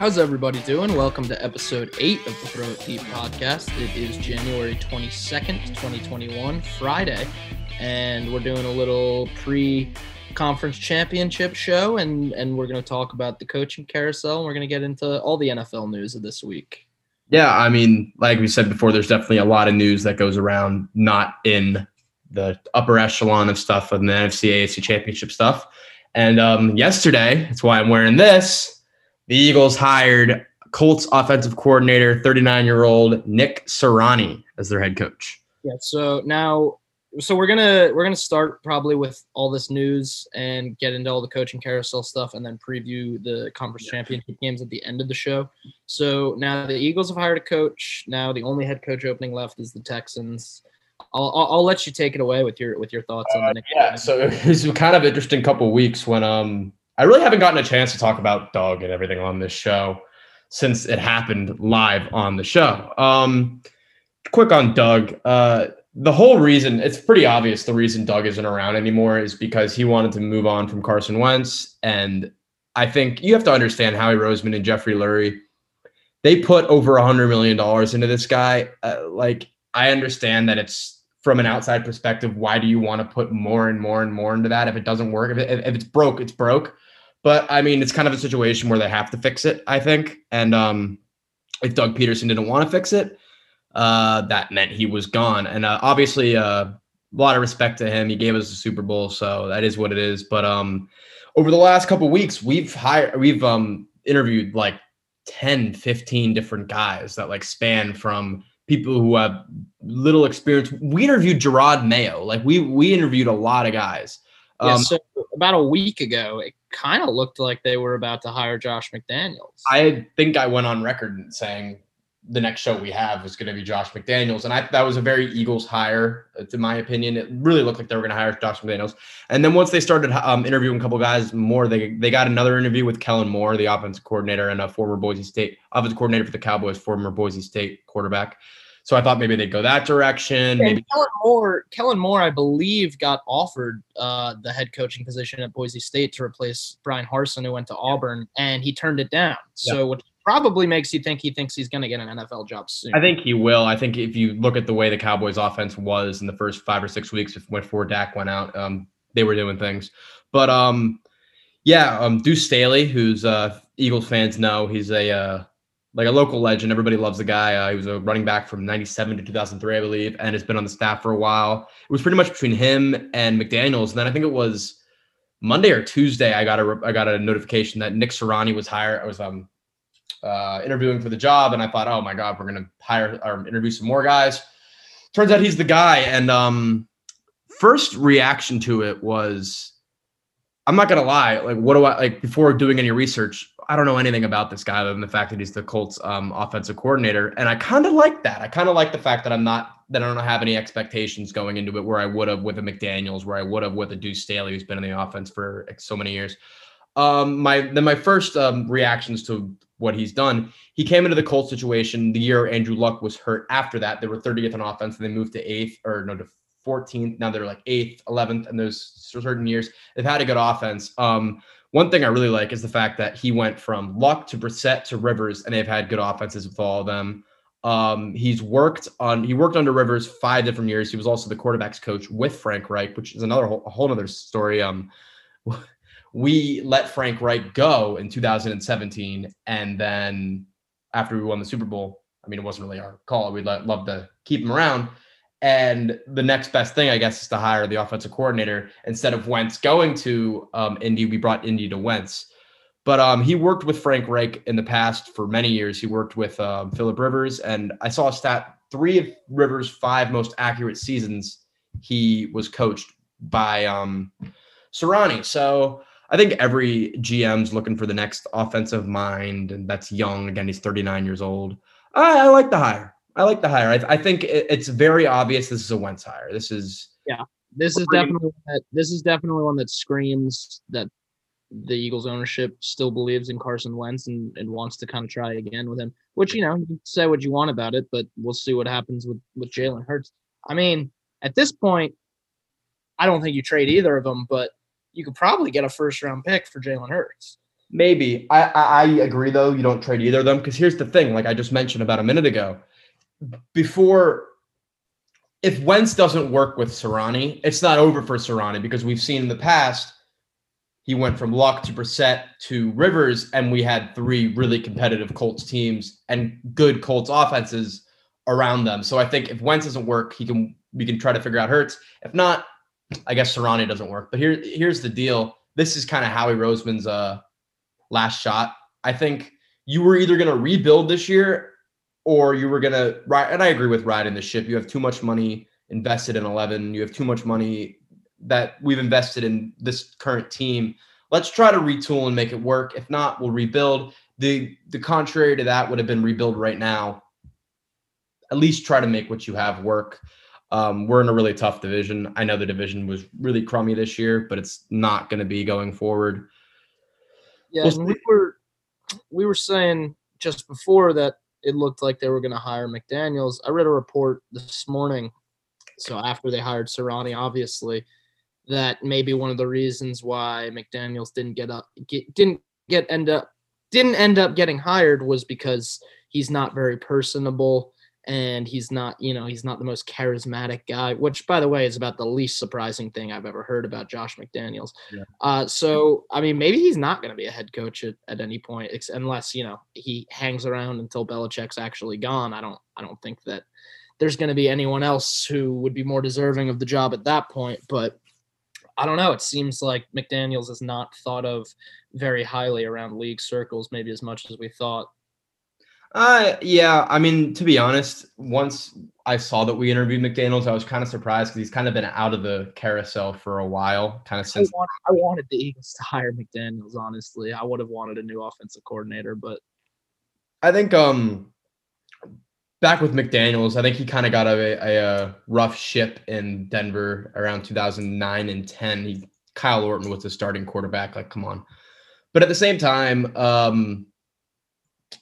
How's everybody doing? Welcome to episode 8 of the Throw It Deep podcast. It is January 22nd, 2021, Friday, and we're doing a little pre conference championship show and and we're going to talk about the coaching carousel and we're going to get into all the NFL news of this week. Yeah, I mean, like we said before, there's definitely a lot of news that goes around not in the upper echelon of stuff of the NFC AFC championship stuff. And um, yesterday, that's why I'm wearing this the Eagles hired Colts offensive coordinator, 39 year old Nick Sirianni as their head coach. Yeah. So now, so we're gonna we're gonna start probably with all this news and get into all the coaching carousel stuff, and then preview the conference yeah. championship games at the end of the show. So now the Eagles have hired a coach. Now the only head coach opening left is the Texans. I'll, I'll, I'll let you take it away with your with your thoughts on the uh, yeah. So it was kind of interesting couple weeks when um I really haven't gotten a chance to talk about Doug and everything on this show since it happened live on the show. Um, quick on Doug. Uh, the whole reason, it's pretty obvious the reason Doug isn't around anymore is because he wanted to move on from Carson Wentz. And I think you have to understand Howie Roseman and Jeffrey Lurie. They put over a $100 million into this guy. Uh, like, I understand that it's from an outside perspective. Why do you want to put more and more and more into that if it doesn't work? If, it, if it's broke, it's broke. But I mean, it's kind of a situation where they have to fix it, I think. And um, if Doug Pederson didn't want to fix it, uh, that meant he was gone. And uh, obviously, uh, a lot of respect to him. He gave us the Super Bowl, so that is what it is. But um, over the last couple weeks, we've hired, we've um, interviewed like 10, 15 different guys that like span from people who have little experience. We interviewed Jerod Mayo. Like we we interviewed a lot of guys. Um, yeah, so about a week ago, it kind of looked like they were about to hire Josh McDaniels. I think I went on record saying the next show we have was going to be Josh McDaniels, and I that was a very Eagles hire, uh, to my opinion. It really looked like they were going to hire Josh McDaniels, and then once they started um, interviewing a couple guys more, they they got another interview with Kellen Moore, the offensive coordinator and a former Boise State offensive coordinator for the Cowboys, former Boise State quarterback. So I thought maybe they'd go that direction. Yeah, maybe Kellen Moore, Kellen Moore, I believe, got offered uh, the head coaching position at Boise State to replace Bryan Harsin, who went to Auburn, and he turned it down. So which probably makes you think he thinks he's going to get an NFL job soon. I think he will. I think if you look at the way the Cowboys' offense was in the first five or six weeks before Dak went out, um, they were doing things. But um, yeah, um, Deuce Staley, who's uh, Eagles fans know, he's a uh, like a local legend. Everybody loves the guy. Uh, he was a running back from 97 to 2003, I believe, and has been on the staff for a while. It was pretty much between him and McDaniels. And then I think it was Monday or Tuesday, I got a I got a notification that Nick Sirianni was hired. I was um uh, interviewing for the job, and I thought, oh my god, we're gonna hire or interview some more guys. Turns out he's the guy. And um, first reaction to it was, I'm not gonna lie. Like, what do I like before doing any research? I don't know anything about this guy other than the fact that he's the Colts um, offensive coordinator, and I kind of like that. I kind of like the fact that I'm not that I don't have any expectations going into it where I would have with a McDaniels, where I would have with a Deuce Staley who's been in the offense for so many years. Um, my then my first um, reactions to what he's done. He came into the Colts situation the year Andrew Luck was hurt. After that, they were 30th on offense, and they moved to eighth or no to 14th. Now they're like eighth, 11th, and those certain years they've had a good offense. Um, one thing I really like is the fact that he went from Luck to Brissett to Rivers, and they've had good offenses with all of them. Um, he's worked on he worked under Rivers five different years. He was also the quarterbacks coach with Frank Reich, which is another whole, whole other story. Um, we let Frank Reich go in 2017, and then after we won the Super Bowl, I mean, it wasn't really our call. We'd love to keep him around. And the next best thing, I guess, is to hire the offensive coordinator instead of Wentz going to um, Indy. We brought Indy to Wentz, but um, he worked with Frank Reich in the past for many years. He worked with um, Philip Rivers, and I saw a stat: three of Rivers' five most accurate seasons, he was coached by um, Sirianni. So I think every GM's looking for the next offensive mind, and that's young. Again, he's 39 years old. I, I like the hire. I like the hire. I, I think it, it's very obvious this is a Wentz hire. This is yeah. This is definitely that, this is definitely one that screams that the Eagles ownership still believes in Carson Wentz and, and wants to kind of try again with him. Which you know, you say what you want about it, but we'll see what happens with with Jalen Hurts. I mean, at this point, I don't think you trade either of them, but you could probably get a first round pick for Jalen Hurts. Maybe. I, I, I agree though. You don't trade either of them because here's the thing. Like I just mentioned about a minute ago, before, if Wentz doesn't work with Sirianni, it's not over for Sirianni because we've seen in the past he went from Luck to Brissett to Rivers, and we had three really competitive Colts teams and good Colts offenses around them. So I think if Wentz doesn't work, he can we can try to figure out Hurts. If not, I guess Sirianni doesn't work. But here here's the deal. This is kind of Howie Roseman's uh last shot. I think you were either going to rebuild this year or you were going to ride. And I agree with riding the ship. You have too much money invested in 11. You have too much money that we've invested in this current team. Let's try to retool and make it work. If not, we'll rebuild. The the contrary to that would have been rebuild right now. At least try to make what you have work. Um, we're in a really tough division. I know the division was really crummy this year, but it's not going to be going forward. Yeah, we'll we were we were saying just before that it looked like they were going to hire McDaniels. I read a report this morning, so after they hired Sirianni, obviously, that maybe one of the reasons why McDaniels didn't get up get, didn't get end up didn't end up getting hired was because he's not very personable and he's not, you know, he's not the most charismatic guy, which by the way is about the least surprising thing I've ever heard about Josh McDaniels. Yeah. Uh, so I mean, maybe he's not going to be a head coach at, at any point, unless you know he hangs around until Belichick's actually gone. I don't, I don't think that there's going to be anyone else who would be more deserving of the job at that point. But I don't know. It seems like McDaniels is not thought of very highly around league circles, maybe as much as we thought. Uh, yeah. I mean, to be honest, once I saw that we interviewed McDaniels, I was kind of surprised because he's kind of been out of the carousel for a while, kind of since. I wanted, I wanted the Eagles to hire McDaniels. Honestly, I would have wanted a new offensive coordinator, but I think um back with McDaniels, I think he kind of got a, a, a, rough ship in Denver around 2009 and 10. He Kyle Orton was the starting quarterback. Like, come on. But at the same time, um,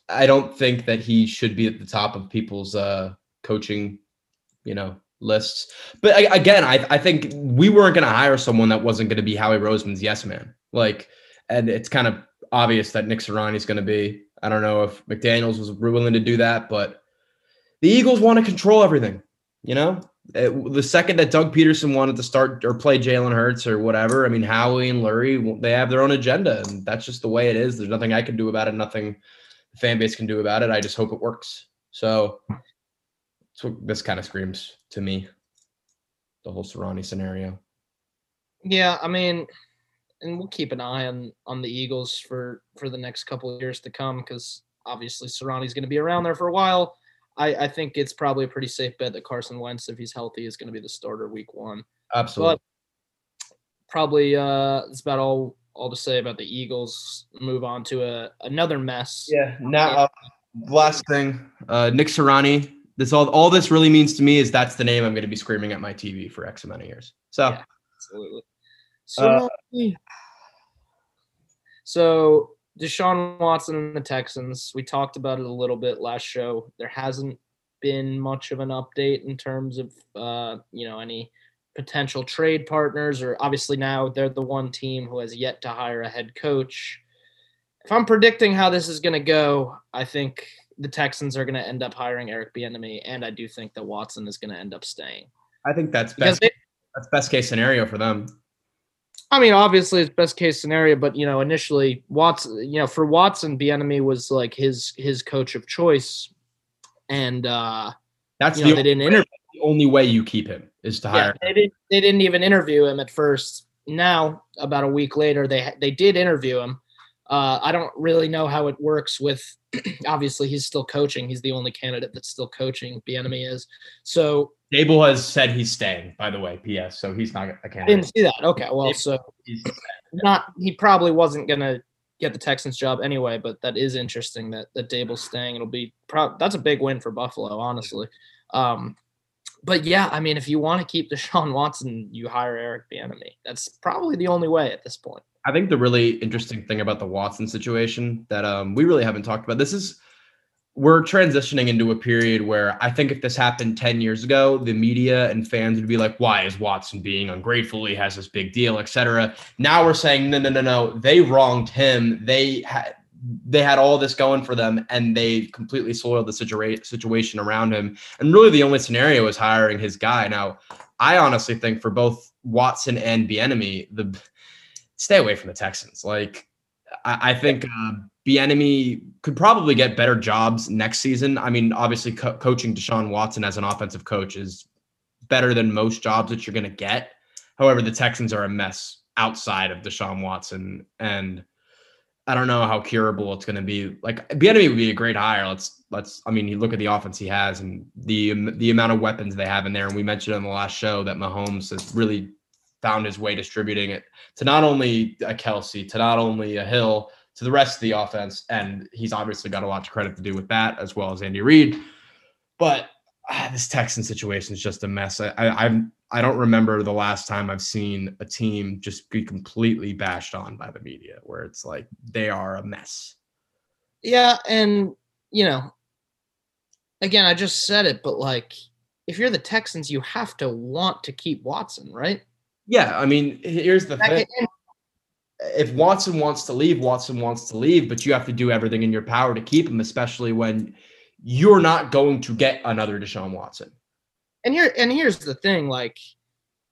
I don't think that he should be at the top of people's uh, coaching, you know, lists. But I, again, I, I think we weren't going to hire someone that wasn't going to be Howie Roseman's yes man. Like, and it's kind of obvious that Nick Sirianni's going to be. I don't know if McDaniels was willing to do that, but the Eagles want to control everything. You know, it, the second that Doug Pederson wanted to start or play Jalen Hurts or whatever, I mean, Howie and Lurie, they have their own agenda, and that's just the way it is. There's nothing I can do about it. Nothing the fan base can do about it. I just hope it works. So that's what this kind of screams to me. The whole Sirianni scenario. Yeah, I mean, and we'll keep an eye on on the Eagles for for the next couple of years to come because obviously Sirianni's going to be around there for a while. I, I think it's probably a pretty safe bet that Carson Wentz, if he's healthy, is going to be the starter week one. Absolutely. But probably uh, that's about all all to say about the Eagles. Move on to a another mess. Yeah. Now, uh, last thing, uh, Nick Sirianni. This all all this really means to me is that's the name I'm going to be screaming at my TV for X amount of years. So, yeah, absolutely. So, uh, so Deshaun Watson and the Texans. We talked about it a little bit last show. There hasn't been much of an update in terms of uh, you know any potential trade partners, or obviously now they're the one team who has yet to hire a head coach. If I'm predicting how this is going to go, I think the Texans are going to end up hiring Eric Bieniemy, and I do think that Watson is going to end up staying. I think that's best. They, that's best case scenario for them. I mean, obviously it's best case scenario, but you know, initially Watson, you know, for Watson, Bieniemy was like his his coach of choice, and uh that's the, know, they didn't interview. The only way you keep him is to hire. Yeah, they didn't. They didn't even interview him at first. Now, about a week later, they they did interview him. Uh, I don't really know how it works with. obviously, he's still coaching. He's the only candidate that's still coaching. Bieniemy is. So Daboll has said he's staying. By the way, P.S. So he's not a candidate. I didn't see that. Okay, well, so not he probably wasn't gonna get the Texans job anyway. But that is interesting that that Daboll's staying. It'll be pro- that's a big win for Buffalo, honestly. Um, but yeah, I mean, if you want to keep Deshaun Watson, you hire Eric Bieniemy. That's probably the only way at this point. I think the really interesting thing about the Watson situation that um, we really haven't talked about this is we're transitioning into a period where I think if this happened 10 years ago, the media and fans would be like, why is Watson being ungrateful? He has this big deal, etc. Now we're saying, no, no, no, no. They wronged him. They had they had all this going for them and they completely soiled the situa- situation around him. And really the only scenario is hiring his guy. Now, I honestly think for both Watson and Bieniemy, the stay away from the Texans. Like I, I think uh, Bieniemy could probably get better jobs next season. I mean, obviously, co- coaching Deshaun Watson as an offensive coach is better than most jobs that you're going to get. However, the Texans are a mess outside of Deshaun Watson, and I don't know how curable it's going to be. Like Bieniemy would be a great hire. Let's let's. I mean, you look at the offense he has and the the amount of weapons they have in there. And we mentioned on the last show that Mahomes has really found his way distributing it to not only a Kelce, to not only a Hill, to the rest of the offense. And he's obviously got a lot of credit to do with that, as well as Andy Reid. But ah, this Texan situation is just a mess. I, I I'm I don't remember the last time I've seen a team just be completely bashed on by the media, where it's like they are a mess. Yeah, and you know, again, I just said it, but like, if you're the Texans, you have to want to keep Watson, right? Yeah, I mean, here's the thing if Watson wants to leave, Watson wants to leave, but you have to do everything in your power to keep him, especially when you're not going to get another Deshaun Watson. And here and here's the thing, like,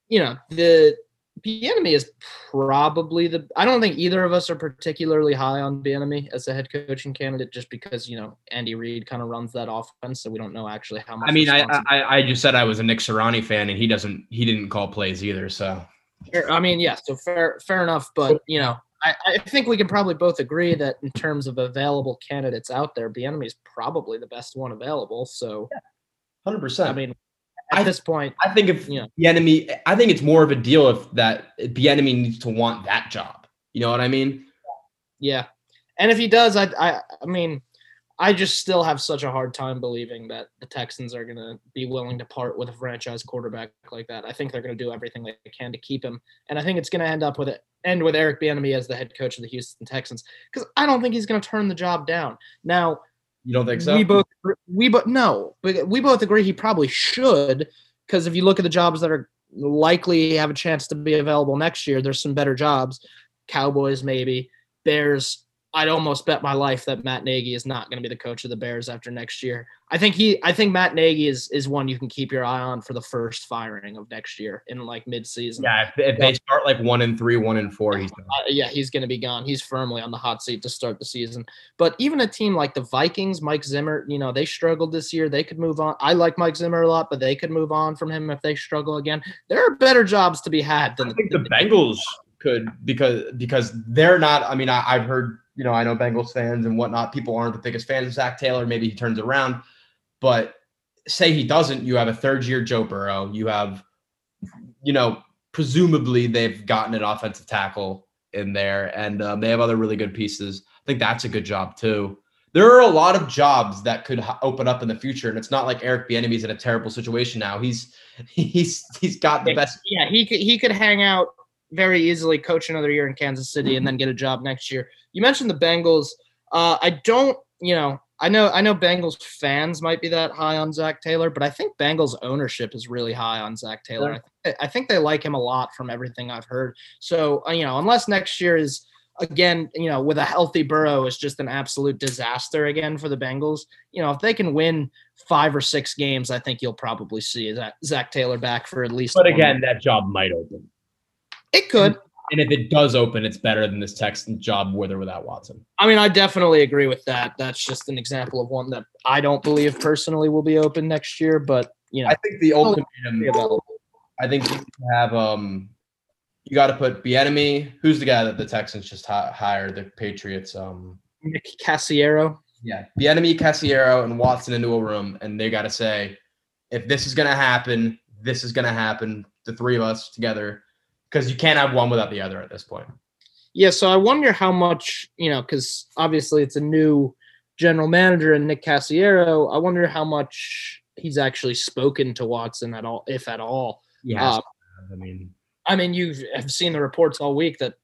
you know, the Bieniemy is probably the. I don't think either of us are particularly high on Bieniemy as a head coaching candidate, just because you know Andy Reid kind of runs that offense, so we don't know actually how much. I mean, I, I I just said I was a Nick Sirianni fan, and he doesn't he didn't call plays either, so I mean, yeah, so fair, fair enough. But you know, I, I think we can probably both agree that in terms of available candidates out there, Bieniemy is probably the best one available. So, hundred percent. I mean, at I, this point, I think if you know, Bieniemy, I think it's more of a deal if that Bieniemy needs to want that job. You know what I mean? Yeah, and if he does, I, I, I mean, I just still have such a hard time believing that the Texans are going to be willing to part with a franchise quarterback like that. I think they're going to do everything they can to keep him, and I think it's going to end up with it end with Eric Bieniemy as the head coach of the Houston Texans because I don't think he's going to turn the job down. Now, you don't think so? We both we but no, but we both agree he probably should because if you look at the jobs that are likely have a chance to be available next year, there's some better jobs. Cowboys maybe, Bears I'd almost bet my life that Matt Nagy is not going to be the coach of the Bears after next year. I think he, I think Matt Nagy is is one you can keep your eye on for the first firing of next year in like midseason. Yeah, if, if they start like one and three, one and four, he's uh, yeah, he's going to be gone. He's firmly on the hot seat to start the season. But even a team like the Vikings, Mike Zimmer, you know, they struggled this year. They could move on. I like Mike Zimmer a lot, but they could move on from him if they struggle again. There are better jobs to be had than I think the, the Bengals could because because they're not. I mean, I, I've heard you know, I know Bengals fans and whatnot, people aren't the biggest fans of Zac Taylor. Maybe he turns around, but say he doesn't, you have a third year Joe Burrow. You have, you know, presumably they've gotten an offensive tackle in there and um, they have other really good pieces. I think that's a good job too. There are a lot of jobs that could open up in the future, and it's not like Eric Bieniemy's in a terrible situation now. He's he's he's got the best. Yeah, he could he could hang out very easily, coach another year in Kansas City, and then get a job next year. You mentioned the Bengals. Uh, I don't, you know, I know I know Bengals fans might be that high on Zac Taylor, but I think Bengals ownership is really high on Zac Taylor. I, th- I, think they like him a lot from everything I've heard. So uh, you know, unless next year is again, you know, with a healthy Burrow is just an absolute disaster again for the Bengals. You know, if they can win five or six games, I think you'll probably see Zac, Zach Taylor back for at least. But again, that job might open. It could. And if it does open, it's better than this Texan job with or without Watson. I mean, I definitely agree with that. That's just an example of one that I don't believe personally will be open next year. But you know, I think the ultimatum. I think you have um, you got to put Bieniemy. Who's the guy that the Texans just hired? The Patriots. Um, Nick Caserio. Yeah, Bieniemy, Caserio, and Watson into a room, and they got to say, if this is gonna happen, this is gonna happen. The three of us together because you can't have one without the other at this point. Yeah, so I wonder how much you know, because obviously it's a new general manager and Nick Caserio. I wonder how much he's actually spoken to Watson at all, if at all. Yeah, uh, I mean, I mean, you have seen the reports all week that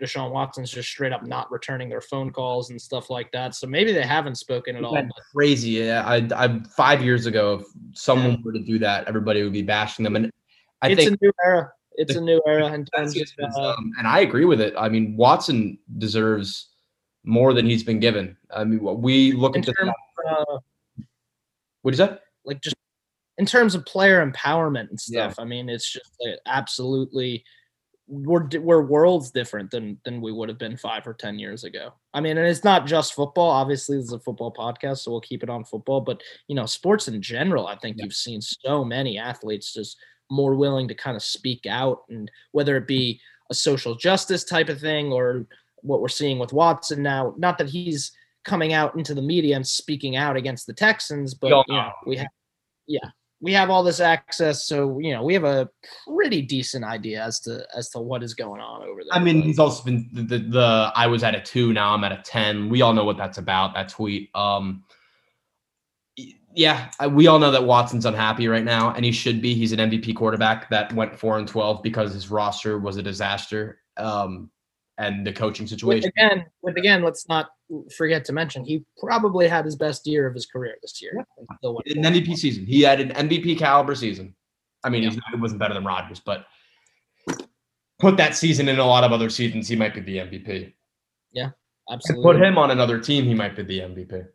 Deshaun Watson's just straight up not returning their phone calls and stuff like that. So maybe they haven't spoken at all. Crazy. Yeah, I, I five years ago, if someone were to do that, everybody would be bashing them. And I think it's think a new era. It's a new era in terms of uh, um, and I agree with it. I mean, Watson deserves more than he's been given. I mean, what we look in at terms uh, what is that? like just in terms of player empowerment and Yeah. stuff. I mean, it's just like, absolutely we're we're worlds different than than we would have been five or ten years ago. I mean, and it's not just football. Obviously, this is a football podcast, so we'll keep it on football. But you know, sports in general, I think Yeah. you've seen so many athletes just more willing to kind of speak out, and whether it be a social justice type of thing or what we're seeing with Watson now. Not that he's coming out into the media and speaking out against the Texans, but you know, we have, yeah, we have all this access, so you know, we have a pretty decent idea as to as to what is going on over there. I mean, but- he's also been the, the, the I was at a two, now I'm at a 10. We all know what that's about, that tweet. Um yeah, we all know that Watson's unhappy right now, and he should be. He's an MVP quarterback that went four and twelve because his roster was a disaster. Um and the coaching with situation. again, with again, let's not forget to mention he probably had his best year of his career this year. and still An MVP season. He had an MVP caliber season. I mean, Yeah. it wasn't better than Rodgers, but put that season in a lot of other seasons, he might be the MVP. And Absolutely. put him on another team, he might be the MVP.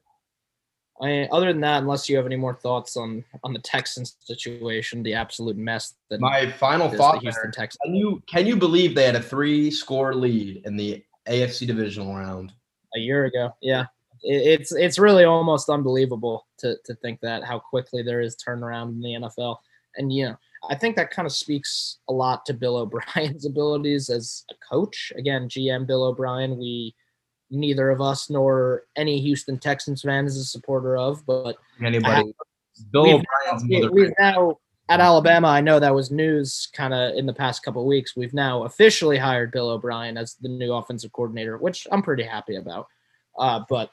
I other than that, unless you have any more thoughts on on the Texans situation, the absolute mess that My final thought Houston Texans. Can you can you believe they had a three score lead in the AFC divisional round? a year ago. Yeah, it, it's it's really almost unbelievable to to think that how quickly there is turnaround in the NFL. And you know, I think that kind of speaks a lot to Bill O'Brien's abilities as a coach. Again, GM Bill O'Brien, we neither of us nor any Houston Texans fan is a supporter of, but Anybody? Bill we've- O'Brien's we've now at Alabama. I know that was news kind of in the past couple weeks. We've now officially hired Bill O'Brien as the new offensive coordinator, which I'm pretty happy about. Uh, but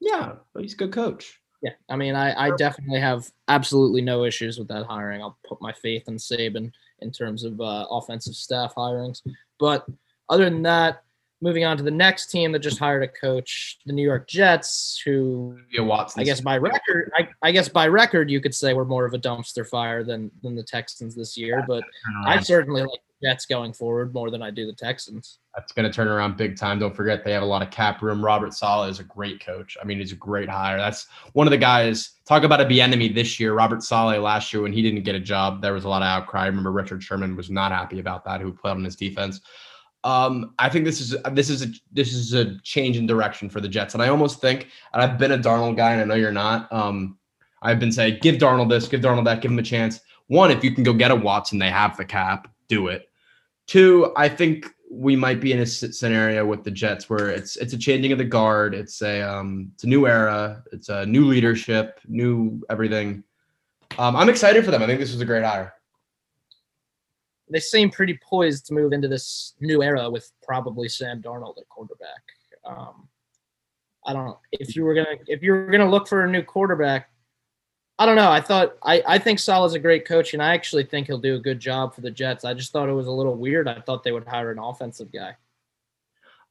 yeah, but he's a good coach. yeah, I mean, I, I definitely have absolutely no issues with that hiring. I'll put my faith in Saban in terms of uh, offensive staff hirings. But other than that, moving on to the next team that just hired a coach, the New York Jets, who Yeah, Watson. I guess by record, I, I guess by record, you could say we're more of a dumpster fire than than the Texans this year. But I certainly like the Jets going forward more than I do the Texans. That's going to turn around big time. Don't forget they have a lot of cap room. Robert Saleh is a great coach. I mean, he's a great hire. That's one of the guys. Talk about a Bieniemy this year. Robert Saleh last year when he didn't get a job, there was a lot of outcry. I remember Richard Sherman was not happy about that, who played on his defense. Um, I think this is this is a this is a change in direction for the Jets, and I almost think, and I've been a Darnold guy, and I know you're not. Um, I've been saying, give Darnold this, give Darnold that, give him a chance. One, if you can go get a Watson, they have the cap, do it. Two, I think we might be in a scenario with the Jets where it's it's a changing of the guard. It's a um it's a new era. It's a new leadership, new everything. Um, I'm excited for them. I think this was a great hire. They seem pretty poised to move into this new era with probably Sam Darnold at quarterback. Um, I don't know if you were gonna if you were gonna look for a new quarterback. I don't know. I thought I I think Saleh's a great coach, and I actually think he'll do a good job for the Jets. I just thought it was a little weird. I thought they would hire an offensive guy.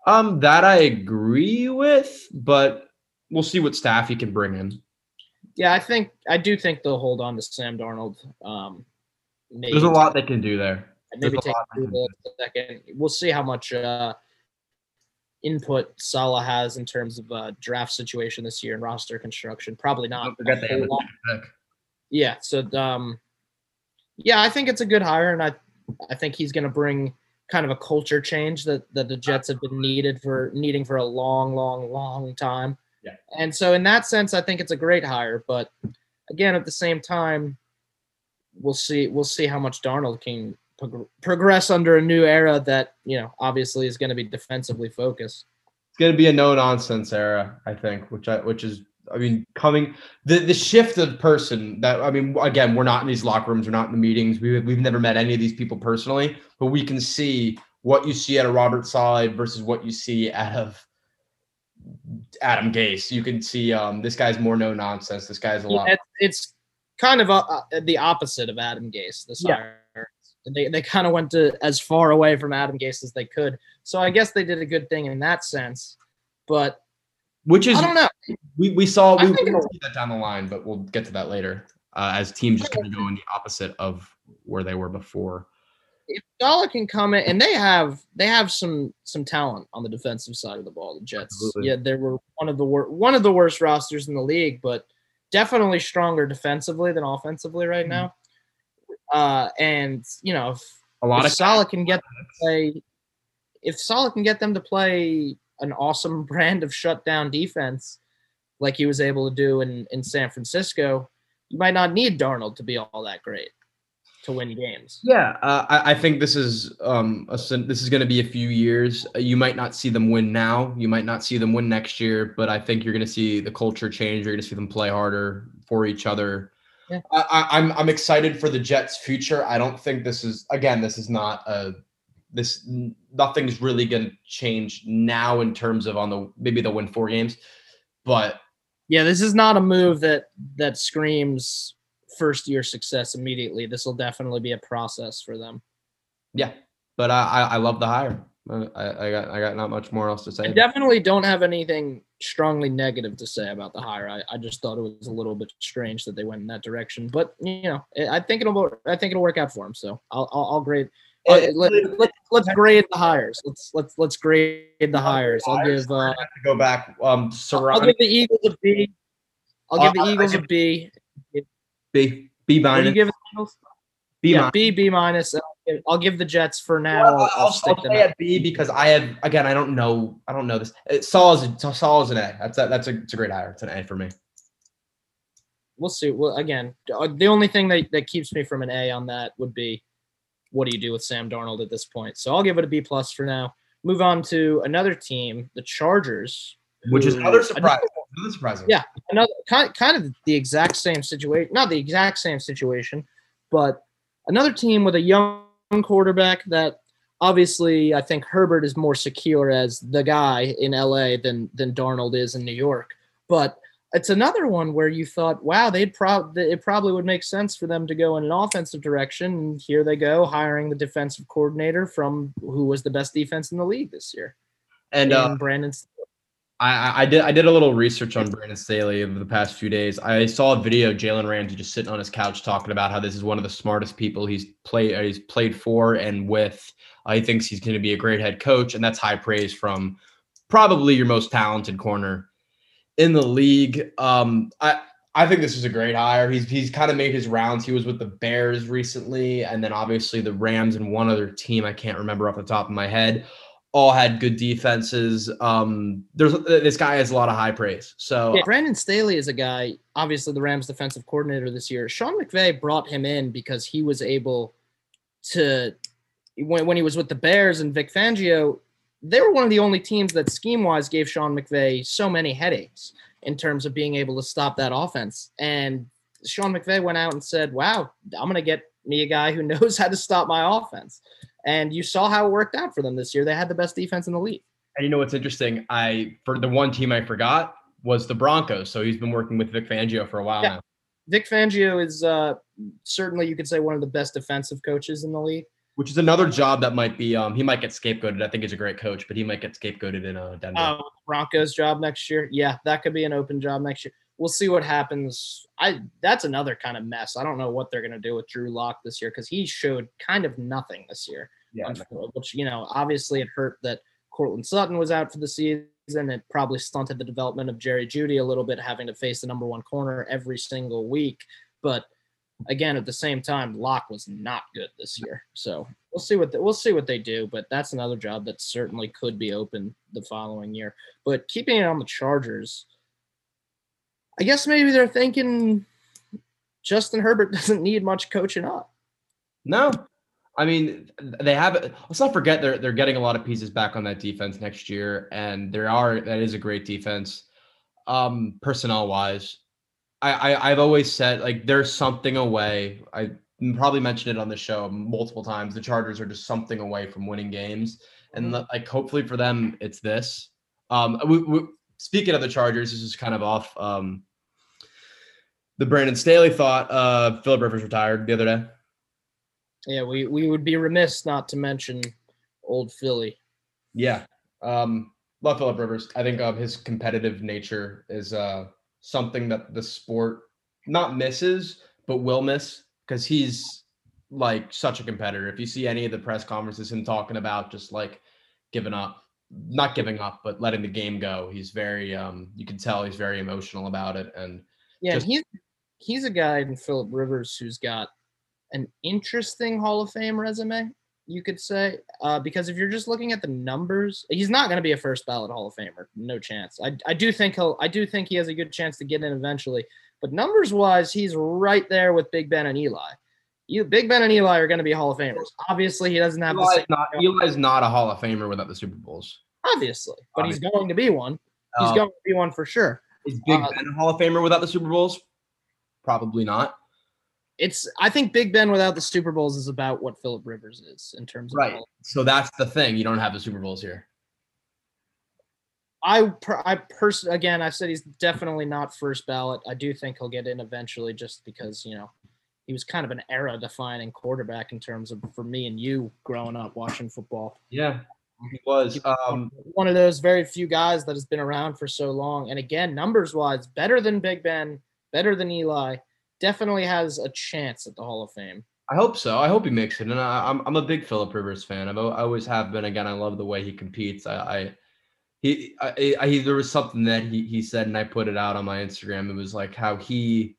Um, that I agree with, but we'll see what staff he can bring in. Yeah, I think I do think they'll hold on to Sam Darnold. Um, maybe There's a lot they can do there. maybe a take lot they can a second. We'll see how much uh, input Saleh has in terms of uh, draft situation this year and roster construction. Probably not. Forget a they have whole a lot. pick. Yeah. So, um, yeah, I think it's a good hire, and I, I think he's going to bring kind of a culture change that that the Jets have been needed for needing for a long, long, long time. Yeah. And so, in that sense, I think it's a great hire. But again, at the same time, we'll see. We'll see how much Darnold can prog- progress under a new era that you know obviously is going to be defensively focused. It's gonna be a no nonsense era, I think, which I which is I mean coming the the shift of person that I mean again we're not in these locker rooms, we're not in the meetings, we we've never met any of these people personally, but we can see what you see out of Robert Saleh versus what you see out of Adam Gase. You can see um this guy's more no nonsense. This guy's a lot. It's, it's kind of uh uh the opposite of Adam Gase. This Yeah. hire. They they kind of went to as far away from Adam Gase as they could. So I guess they did a good thing in that sense. But which is I don't know. We, we saw I we think will it's- see that down the line, but we'll get to that later. Uh, as teams just kind of go in the opposite of where they were before. if Saleh can come in, and they have they have some some talent on the defensive side of the ball. The Jets, Absolutely. yeah, they were one of the wor- one of the worst rosters in the league, but definitely stronger defensively than offensively right Mm-hmm. now. Uh, and you know, if, A lot if of Saleh can get them to play, if Saleh can get them to play an awesome brand of shutdown defense, like he was able to do in in San Francisco, you might not need Darnold to be all that great to win games. Yeah, uh, I, I think this is um a, this is going to be a few years. Uh, You might not see them win now. You might not see them win next year, but I think you're going to see the culture change. You're going to see them play harder for each other. Yeah. I, I, I'm I'm excited for the Jets' future. I don't think this is again. This is not a this nothing's really going to change now in terms of on the maybe they'll win four games, but Yeah, this is not a move that that screams first year success immediately. This will definitely be a process for them. yeah. But I I, I love the hire. I, I got I got not much more else to say. I definitely don't have anything strongly negative to say about the hire. I, I just thought it was a little bit strange that they went in that direction. But you know, I I think it'll I think it'll work out for them. So I'll I'll, I'll grade. uh, let, it- let, let's grade the hires. Let's let's let's grade the hires. I'll give uh, gonna have to go back. Um, I'll give the Eagles a B. I'll give the Eagles a B. B B What do you minus. give? B yeah, minus. B B minus. I'll give- the Jets for now. Well, I'll, I'll I'll, stick I'll them stay at B because I have again. I don't know. I don't know this. It, Saul is a, Saul is an A. That's a, that's a, it's a great hire. It's an A for me. we'll see. Well, again, uh, the only thing that, that keeps me from an A on that would be what do you do with Sam Darnold at this point? So I'll give it a B plus for now. Move on to another team, the Chargers, Which is another surprise. Another surprising. Yeah. Another kind kind of the exact same situation, not the exact same situation, but another team with a young quarterback that obviously I think Herbert is more secure as the guy in LA than than Darnold is in New York. But it's another one where you thought, wow, they'd prob it probably would make sense for them to go in an offensive direction. And here they go, hiring the defensive coordinator from who was the best defense in the league this year. And uh, Brandon Staley. I, I- did I did a little research on Brandon Staley over the past few days. I saw a video of Jalen Ramsey just sitting on his couch talking about how this is one of the smartest people he's played uh, he's played for and with. Uh, he thinks he's going to be a great head coach, and that's high praise from probably your most talented corner in the league. Um, I I think this is a great hire. He's he's kind of made his rounds. He was with the Bears recently, and then obviously the Rams and one other team I can't remember off the top of my head. All had good defenses. Um, there's this guy has a lot of high praise. So Yeah, Brandon Staley is a guy, obviously the Rams defensive coordinator this year. Sean McVay brought him in because he was able to when, when he was with the Bears and Vic Fangio, they were one of the only teams that scheme wise gave Sean McVay so many headaches in terms of being able to stop that offense. And Sean McVay went out and said, Wow, I'm gonna get me a guy who knows how to stop my offense. And you saw how it worked out for them this year. They had the best defense in the league. And you know what's interesting? I for the one team I forgot was the Broncos. So he's been working with Vic Fangio for a while Yeah. now. Vic Fangio is uh, certainly, you could say, one of the best defensive coaches in the league. Which is another job that might be um he might get scapegoated. I think he's a great coach, but he might get scapegoated in uh, Denver. Uh, Broncos job next year. Yeah, that could be an open job next year. We'll see what happens. I that's another kind of mess. I don't know what they're gonna do with Drew Lock this year because he showed kind of nothing this year. yeah, Which you know, obviously it hurt that Courtland Sutton was out for the season. It probably stunted the development of Jerry Jeudy a little bit, having to face the number one corner every single week. But again, at the same time, Lock was not good this year. So we'll see what the, we'll see what they do. But that's another job that certainly could be open the following year. But keeping it on the Chargers, I guess maybe they're thinking Justin Herbert doesn't need much coaching up. No, I mean they have. Let's not forget they're they're getting a lot of pieces back on that defense next year, and there are that is a great defense, um, personnel wise. I, I I've always said like there's something away. I probably mentioned it on the show multiple times. The Chargers are just something away from winning games, and Mhm. like hopefully for them it's this. Um, we, we, speaking of the Chargers, this is kind of off. Um, the Brandon Staley thought uh, Philip Rivers retired the other day. Yeah, we we would be remiss not to mention old Philly. Yeah. Um, love Philip Rivers. I think um, his competitive nature is uh, something that the sport not misses, but will miss because he's like such a competitor. If you see any of the press conferences, him talking about just like giving up, not giving up, but letting the game go. He's very, um, you can tell he's very emotional about it. And Yeah, Just- he's he's a guy in Philip Rivers who's got an interesting Hall of Fame resume, you could say. Uh, because if you're just looking at the numbers, he's not going to be a first ballot Hall of Famer, no chance. I, I do think he'll I do think he has a good chance to get in eventually, but numbers wise, he's right there with Big Ben and Eli. You Big Ben and Eli are going to be Hall of Famers. Obviously, he doesn't have the Eli's same, not, Eli's not a Hall of Famer without the Super Bowls. obviously, but he's going to be one. He's Um, going to be one for sure. Is Big uh, Ben a Hall of Famer without the Super Bowls? Probably not. It's I think Big Ben without the Super Bowls is about what Philip Rivers is in terms of Right. Hall- So that's the thing. You don't have the Super Bowls here. I per, I person again I said he's definitely not first ballot. I do think he'll get in eventually just because, you know, he was kind of an era defining quarterback in terms of for me and you growing up watching football. Yeah, he was. Um, One of those very few guys that has been around for so long and again numbers wise better than Big Ben, better than Eli, definitely has a chance at the Hall of Fame. I hope so. I hope he makes it. And I, I'm I'm a big Philip Rivers fan. I've, I always have been. Again, I love the way he competes. I, I he I, I he there was something that he he said, and I put it out on my Instagram. It was like how he,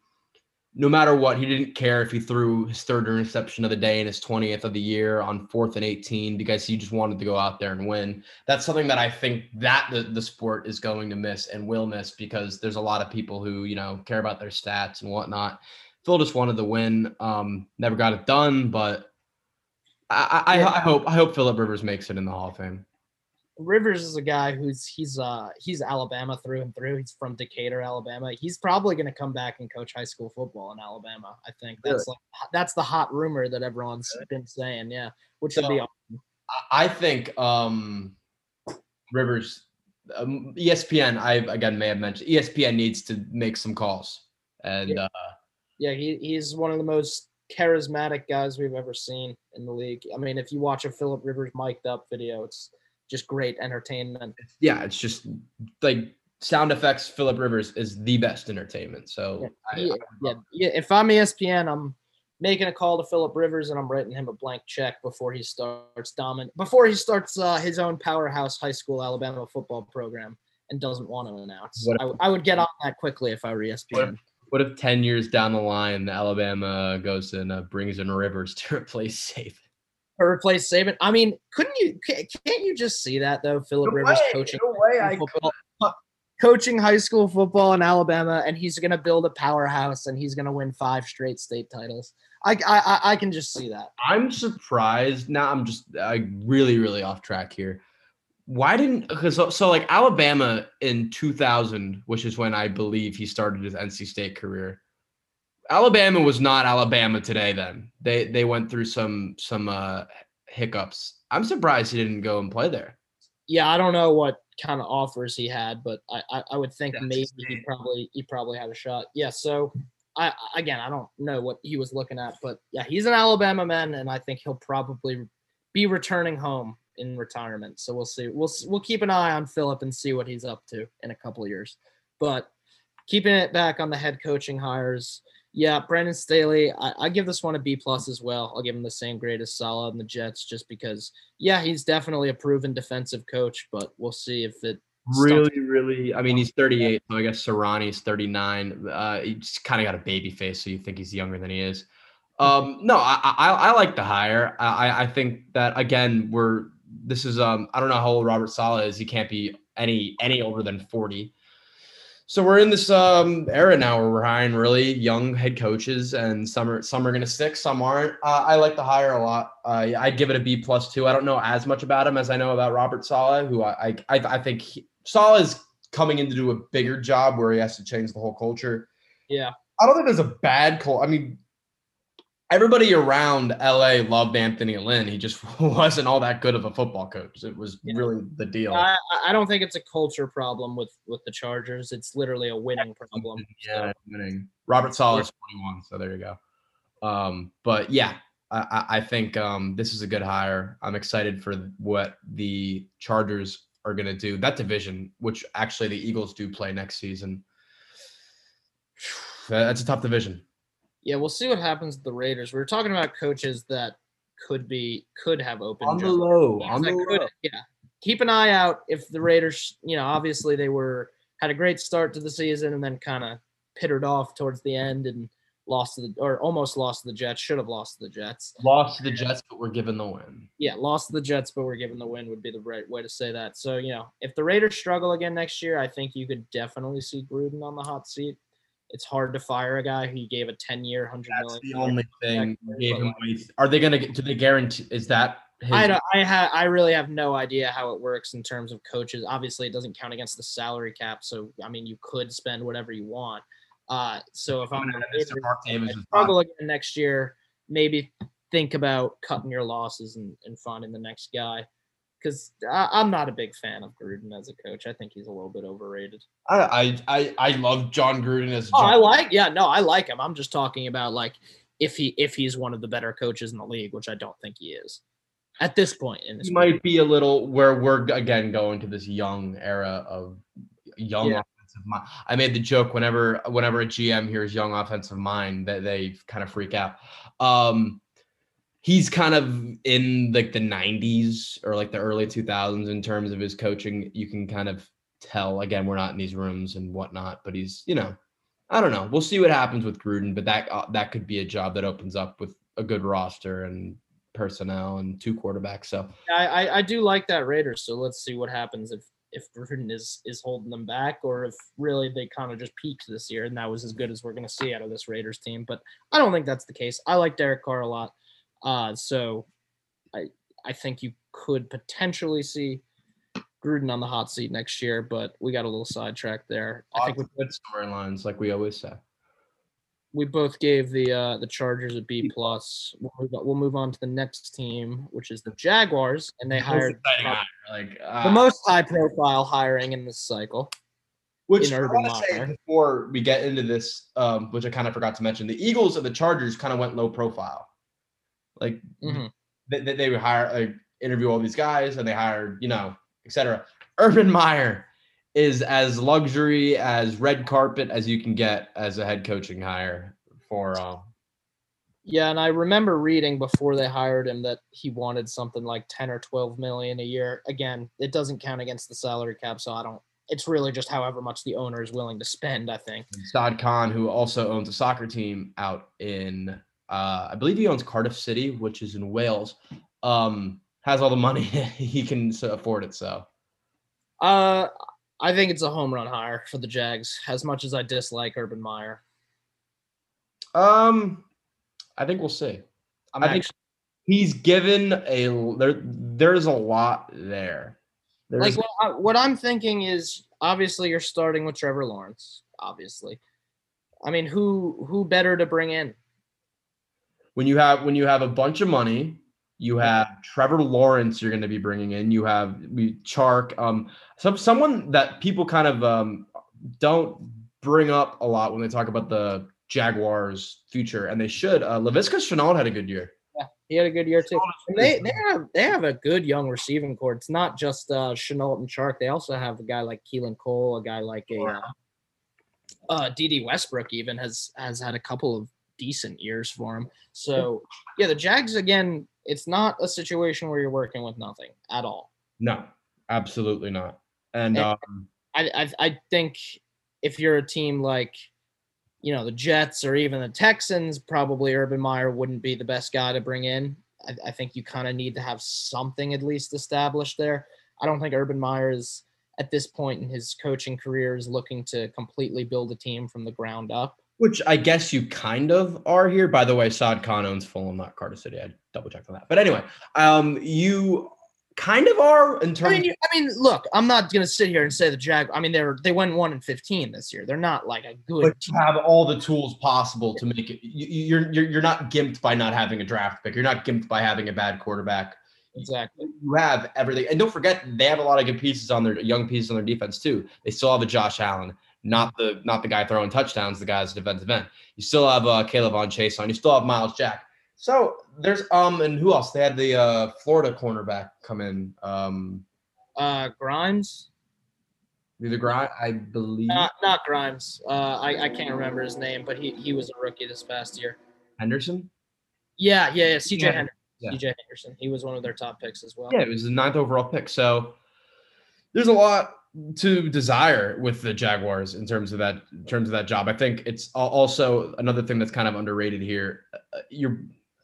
no matter what, he didn't care if he threw his third interception of the day and his 20th of the year on fourth and 18 because he just wanted to go out there and win. That's something that I think that the, the sport is going to miss and will miss because there's a lot of people who you know care about their stats and whatnot. Phil just wanted to win. Um, never got it done, but I, I. I hope I hope Philip Rivers makes it in the Hall of Fame. Rivers is a guy who's he's uh he's Alabama through and through. He's from Decatur, Alabama. He's probably going to come back and coach high school football in Alabama. I think that's like that's the hot rumor that everyone's been saying. Yeah, which would be So- I- think um, Rivers, um, ESPN. I again may have mentioned ESPN needs to make some calls, and Yeah. uh, yeah. He he's one of the most charismatic guys we've ever seen in the league. I mean, if you watch a Philip Rivers mic'd up video, it's just great entertainment. yeah, it's just like sound effects. Philip Rivers is the best entertainment. So I- Yeah, I yeah, yeah. If I'm ESPN, I'm making a call to Philip Rivers and I'm writing him a blank check before he starts dominant before he starts uh, his own powerhouse high school Alabama football program and doesn't want to announce. I I, I would get on that quickly if I were ESPN. What if ten years down the line, Alabama goes and uh, brings in Rivers to replace Saban? Or replace Saban. I mean, couldn't you? Can't you just see that though? Philip Rivers coaching no way football, uh, coaching high school football in Alabama, and he's going to build a powerhouse and he's going to win five straight state titles. I, I I- I can just see that. I'm surprised. Now I'm just I really really off track here. Why didn't because so, so like Alabama in 2000, which is when I believe he started his NC State career. Alabama was not Alabama today. Then they they went through some some uh, hiccups. I'm surprised he didn't go and play there. yeah, I don't know what kind of offers he had, but I I, I would think That's maybe he probably he probably had a shot. Yeah, so I I- again I don't know what he was looking at, but yeah, he's an Alabama man, and I think he'll probably be returning home in retirement. So we'll see. We'll we'll keep an eye on Philip and see what he's up to in a couple of years. But keeping it back on the head coaching hires. Yeah, Brandon Staley, I, I give this one a B plus as well. I'll give him the same grade as Saleh and the Jets, just because yeah, he's definitely a proven defensive coach, but we'll see if it. Really, really. I mean, he's 38, so I guess Sirianni's 39. Uh, he's kind of got a baby face, so you think he's younger than he is. Um, no, I, I I like the hire. I I- I think that again, we're this is um I don't know how old Robert Saleh is. He can't be any any older than 40. So we're in this um era now where we're hiring really young head coaches, and some are some are gonna stick, some aren't. Uh, I like the hire a lot. Uh, I'd give it a B plus two. I don't know as much about him as I know about Robert Saleh, who I I I, I think he, Saleh is coming in to do a bigger job where he has to change the whole culture. Yeah. I don't think there's a bad cult. I mean, everybody around LA loved Anthony Lynn. He just wasn't all that good of a football coach. It was Yeah. really the deal. I, I- don't think it's a culture problem with with the Chargers. It's literally a winning problem. Yeah, winning. Robert Saleh is 21, so there you go. Um, but yeah, I, I think um, this is a good hire. I'm excited for what the Chargers are going to do. That division, which actually the Eagles do play next season, that's a tough division. Yeah, we'll see what happens with the Raiders. We were talking about coaches that could be could have open on the low. On the could, low. Yeah, keep an eye out if the Raiders. You know, obviously they were had a great start to the season and then kind of pittered off towards the end and lost to the or almost lost to the Jets. Should have lost to the Jets. Lost to the Jets, but we're given the win. Yeah, lost to the Jets, but we're given the win would be the right way to say that. So you know, if the Raiders struggle again next year, I think you could definitely see Gruden on the hot seat. It's hard to fire a guy who gave a ten-year, hundred million. That's the only thing. Gave him Are they going to? Do they guarantee? Is that? His- I don't, I have I really have no idea how it works in terms of coaches. Obviously, it doesn't count against the salary cap, so I mean, you could spend whatever you want. Uh, so if I'm Davis struggle again next year, maybe think about cutting your losses and, and finding the next guy. Because I'm not a big fan of Gruden as a coach. I think he's a little bit overrated. I I I love Jon Gruden as. Oh, Jon. I like yeah no I like him. I'm just talking about like if he if he's one of the better coaches in the league, which I don't think he is at this point. In this he might be a little where we're again going to this young era of young yeah offensive mind. I made the joke whenever whenever a GM hears young offensive mind that they kind of freak out. Um, he's kind of in like the 90s or like the early 2000s in terms of his coaching. You can kind of tell. Again, we're not in these rooms and whatnot, but he's you know, I don't know. We'll see what happens with Gruden, but that uh, that could be a job that opens up with a good roster and personnel and two quarterbacks. So I, I, I do like that Raiders. So let's see what happens if if Gruden is is holding them back or if really they kind of just peaked this year and that was as good as we're going to see out of this Raiders team. But I don't think that's the case. I like Derek Carr a lot, uh, so I I think you could potentially see Gruden on the hot seat next year. But we got a little sidetracked there. I think with good storylines, like we always say we both gave the uh, the Chargers a B plus. We'll move, we'll move on to the next team, which is the Jaguars, and they hired hire, like uh, the most high profile hiring in this cycle. Which I want to say before we get into this, um, which I kind of forgot to mention, the Eagles and the Chargers kind of went low profile. Like mm-hmm. they, they, they would hire, like, interview all these guys, and they hired, you know, etc. Urban Meyer is as luxury as red carpet as you can get as a head coaching hire for um yeah and i remember reading before they hired him that he wanted something like 10 or 12 million a year again it doesn't count against the salary cap so i don't it's really just however much the owner is willing to spend i think Shad Khan who also owns a soccer team out in uh i believe he owns cardiff city which is in wales um has all the money he can afford it so uh I think it's a home run hire for the Jags, as much as I dislike Urban Meyer. Um, I think we'll see. I'm i think he's given a there. There's a lot there. There's, like what, I, what I'm thinking is obviously you're starting with Trevor Lawrence. Obviously, I mean who who better to bring in? When you have when you have a bunch of money you have Trevor Lawrence. You're going to be bringing in. You have Chark. Um, some someone that people kind of um don't bring up a lot when they talk about the Jaguars' future, and they should. Uh, Laviska Shenault had a good year. Yeah, he had a good year too. And they they have they have a good young receiving core. It's not just uh, Shenault and Chark. They also have a guy like Keelan Cole, a guy like a uh, uh, Dede Westbrook. Even has has had a couple of decent years for him. So yeah, the Jags again it's not a situation where you're working with nothing at all. No, absolutely not. And, and um, I, I, I think if you're a team like, you know, the Jets or even the Texans, probably Urban Meyer wouldn't be the best guy to bring in. I, I think you kind of need to have something at least established there. I don't think Urban Meyer is at this point in his coaching career is looking to completely build a team from the ground up. Which I guess you kind of are here. By the way, Shad Khan owns Fulham, not Cardiff City. I double checked on that. But anyway, um, you kind of are in terms. I mean, I mean, look, I'm not gonna sit here and say the Jag. I mean, they're they went one and fifteen this year. They're not like a good. But team. have all the tools possible to make it. You, are you're you're not gimped by not having a draft pick. You're not gimped by having a bad quarterback. Exactly. You have everything, and don't forget they have a lot of good pieces on their young pieces on their defense too. They still have a Josh Allen not the not the guy throwing touchdowns, the guy's defensive end. You still have uh, K'Lavon Chaisson. You still have Myles Jack. So there's um and who else? They had the uh Florida cornerback come in. Um Uh, Grimes, the grind, I believe not not Grimes. Uh, I I can't remember his name, but he he was a rookie this past year. Henderson. Yeah, yeah, yeah. CJ Yeah. Henderson. Yeah. CJ Henderson. He was one of their top picks as well. Yeah, it was the ninth overall pick. So there's a lot to desire with the Jaguars in terms of that in terms of that job. I think it's also another thing that's kind of underrated here. Uh, You're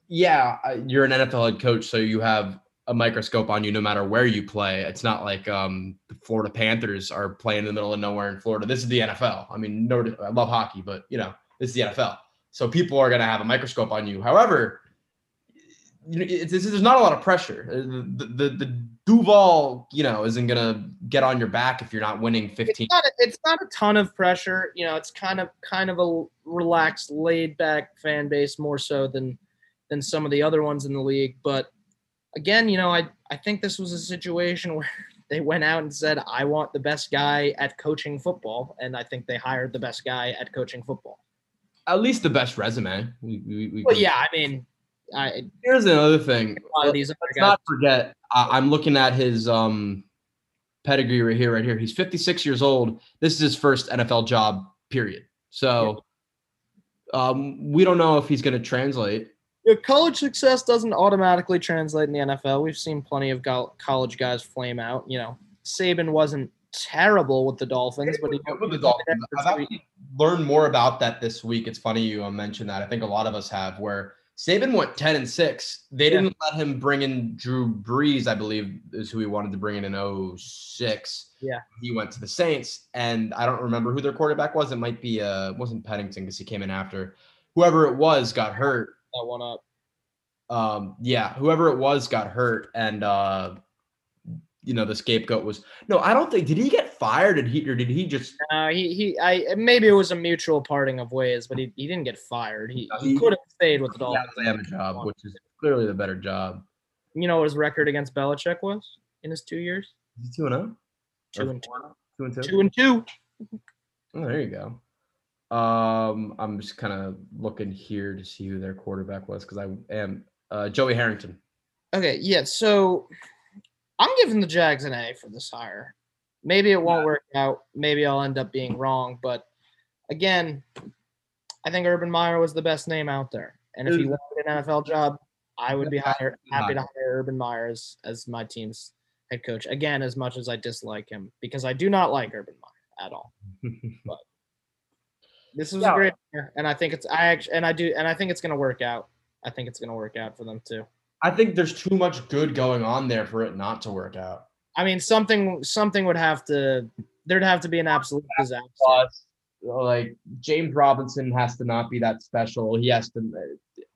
yeah, uh, you're an NFL head coach, so you have a microscope on you no matter where you play. It's not like um, the Florida Panthers are playing in the middle of nowhere in Florida. This is the NFL. I mean, no, I love hockey, but you know, this is the NFL. So people are going to have a microscope on you. However, it's, it's, there's not a lot of pressure. Uh, The, the, the Duval, you know, isn't going to get on your back if you're not winning 15. It's not, a, it's not a ton of pressure. You know, it's kind of kind of a relaxed, laid back fan base more so than than some of the other ones in the league. But again, you know, I I think this was a situation where they went out and said, "I want the best guy at coaching football," and I think they hired the best guy at coaching football. At least the best resume. We, we, we Well, yeah, I mean, I Here's another thing. a lot of these Let's not forget. I, I'm looking at his um pedigree right here, right here. He's 56 years old. This is his first NFL job. Period. So um, we don't know if he's going to translate. Yeah, college success doesn't automatically translate in the NFL. We've seen plenty of go- college guys flame out. You know, Saban wasn't terrible with the Dolphins, but he With the Dolphins. I've learned more about that this week. It's funny you uh, mentioned that. I think a lot of us have. Where Saban went 10 and six. They Yeah. didn't let him bring in Drew Brees. I believe is who he wanted to bring in in 06. Yeah. he went to the Saints, and I don't remember who their quarterback was. It might be uh, it wasn't Pennington because he came in after. Whoever it was got hurt. that one up. um yeah whoever it was got hurt and uh you know the scapegoat was no i don't think did he get fired did he or did he just Uh, he he I maybe it was a mutual parting of ways, but he, he didn't get fired. He, he he- could have stayed with the yeah, Dolphins. they have a job which is clearly the better job You know what his record against Belichick was in his two years? is he two and oh? Two and two. two and two Two and two. oh there you go um i'm just kind of looking here to see who their quarterback was because i am uh joey harrington Okay, yeah. So I'm giving the Jags an A for this hire. Maybe it won't Yeah. work out. Maybe I'll end up being wrong. But again, I think Urban Meyer was the best name out there. And if he wanted an NFL job, I would be Yeah, hire, happy to hire Urban Meyer as, as my team's head coach. Again, as much as I dislike him, because I do not like Urban Meyer at all. but This was Yeah. a great year, and I think it's I actually and I do and I think it's gonna work out. I think it's gonna work out for them too. i think there's too much good going on there for it not to work out I mean, something something would have to there'd have to be an absolute disaster. plus like James Robinson has to not be that special. He has to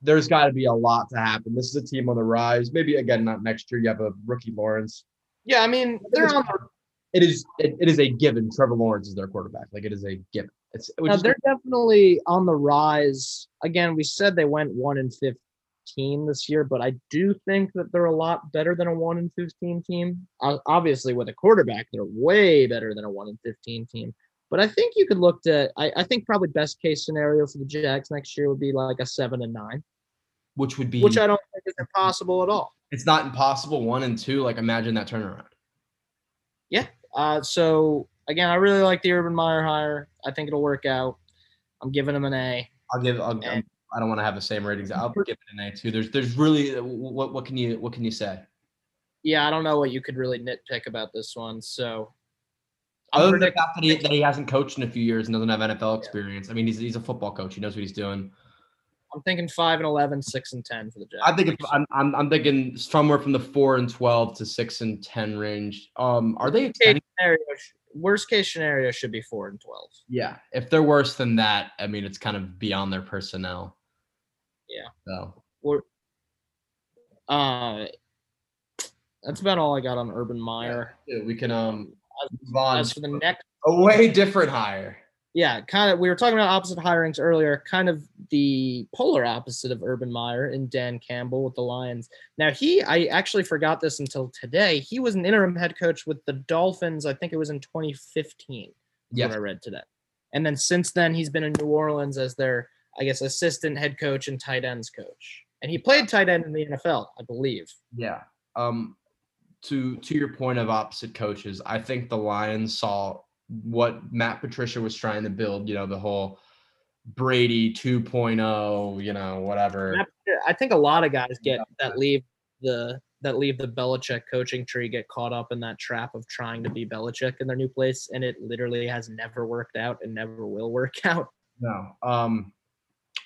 there's got to be a lot to happen. This is a team on the rise. Maybe again not next year you have a rookie Lawrence. Yeah, I mean, they're on the, It is it, it is a given. Trevor Lawrence is their quarterback. Like it is a given. It's which now, they're definitely on the rise. Again, we said they went one in fifteen this year, but I do think that they're a lot better than a one in fifteen team. Uh, obviously, with a quarterback, they're way better than a one in fifteen team. But I think you could look to. I, I think probably best case scenario for the Jags next year would be like a seven and nine, which would be which I don't think is impossible at all. it's not impossible. One and two. Like imagine that turnaround. Yeah. Uh, so again, I really like the Urban Meyer hire. I think it'll work out. I'm giving him an A. I'll give. I'll, And- I don't want to have the same ratings. I'll give it an A too. There's there's really what what can you what can you say? Yeah, I don't know what you could really nitpick about this one. So Other than the fact that he, that he hasn't coached in a few years and doesn't have NFL experience. I mean, he's, he's a football coach. He knows what he's doing. I'm thinking five and 11, 6 and 10 for the Jags. I think it's, I'm, I'm I'm thinking somewhere from the four and twelve to six and ten range. Um, are they? Worst case extending- scenario, worst case scenario should be four and 12. Yeah, if they're worse than that, I mean, it's kind of beyond their personnel. Yeah. So Or, uh, that's about all I got on Urban Meyer. yeah, we can um As- As for the next, a way different hire. yeah, kind of, we were talking about opposite hirings earlier, kind of the polar opposite of Urban Meyer and Dan Campbell with the Lions. Now, he, I actually forgot this until today. He was an interim head coach with the Dolphins. I think it was in 2015. Yeah, what I read today. And then since then, he's been in New Orleans as their, I guess, assistant head coach and tight ends coach. and he played tight end in the NFL, I believe. Yeah. Um, to to your point of opposite coaches, I think the Lions saw what Matt Patricia was trying to build. You know, the whole Brady 2.0. You know, whatever. I think a lot of guys get that leave the that leave the Belichick coaching tree get caught up in that trap of trying to be Belichick in their new place, and it literally has never worked out and never will work out. No. Um,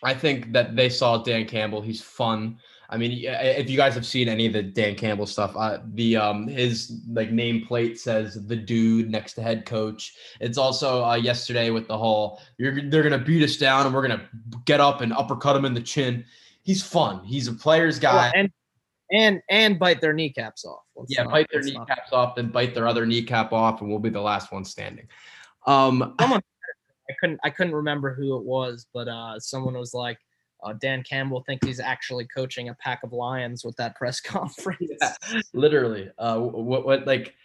I think that they saw Dan Campbell. He's fun. I mean, if you guys have seen any of the Dan Campbell stuff, uh, the um his like nameplate says the dude next to head coach. It's also uh, yesterday with the whole you're they're gonna beat us down and we're gonna get up and uppercut him in the chin. He's fun. He's a player's guy. and and and bite their kneecaps off. Let's yeah, not, bite their kneecaps not. off, then bite their other kneecap off, and we'll be the last one standing. Um, someone I couldn't I couldn't remember who it was, but uh, someone was like, uh, Dan Campbell thinks he's actually coaching a pack of lions with that press conference. Yeah, literally. Uh, what what like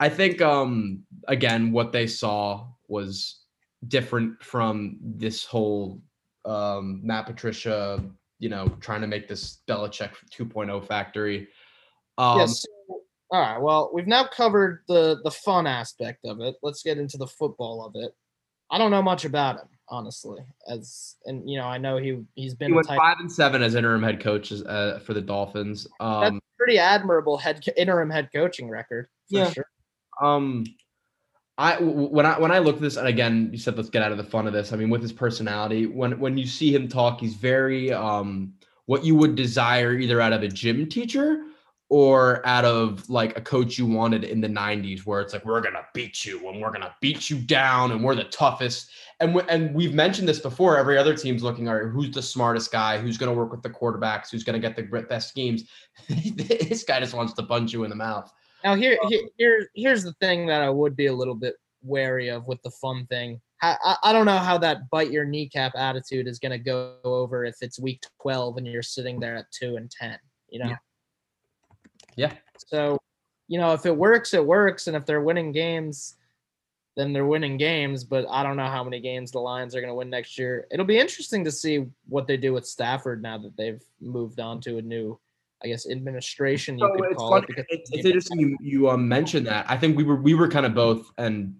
I think um again what they saw was different from this whole um Matt Patricia, you know, trying to make this Belichick 2.0 factory. Um, yes. All right. Well, we've now covered the the fun aspect of it. Let's get into the football of it. I don't know much about him honestly. As and you know, I know he he's been he went type, five and seven as interim head coach uh, for the Dolphins. Um, that's pretty admirable head interim head coaching record. yeah. Sure. Um, I when I when I look at this, and again, you said let's get out of the fun of this. I mean, with his personality, when when you see him talk, he's very um what you would desire either out of a gym teacher or out of like a coach you wanted in the 90s where it's like we're going to beat you and we're going to beat you down and we're the toughest and w- and we've mentioned this before every other team's looking at who's the smartest guy who's going to work with the quarterbacks who's going to get the best schemes this guy just wants to punch you in the mouth now here, um, here here here's the thing that I would be a little bit wary of with the fun thing I, I don't know how that bite your kneecap attitude is going to go over if it's week 12 and you're sitting there at 2 and 10 you know yeah. Yeah. So, you know, if it works, it works. And if they're winning games, then they're winning games. But I don't know how many games the Lions are going to win next year. It'll be interesting to see what they do with Stafford now that they've moved on to a new, I guess, administration. You so could call funny. it. It's, it's interesting you you um, mentioned that. I think we were we were kind of both, and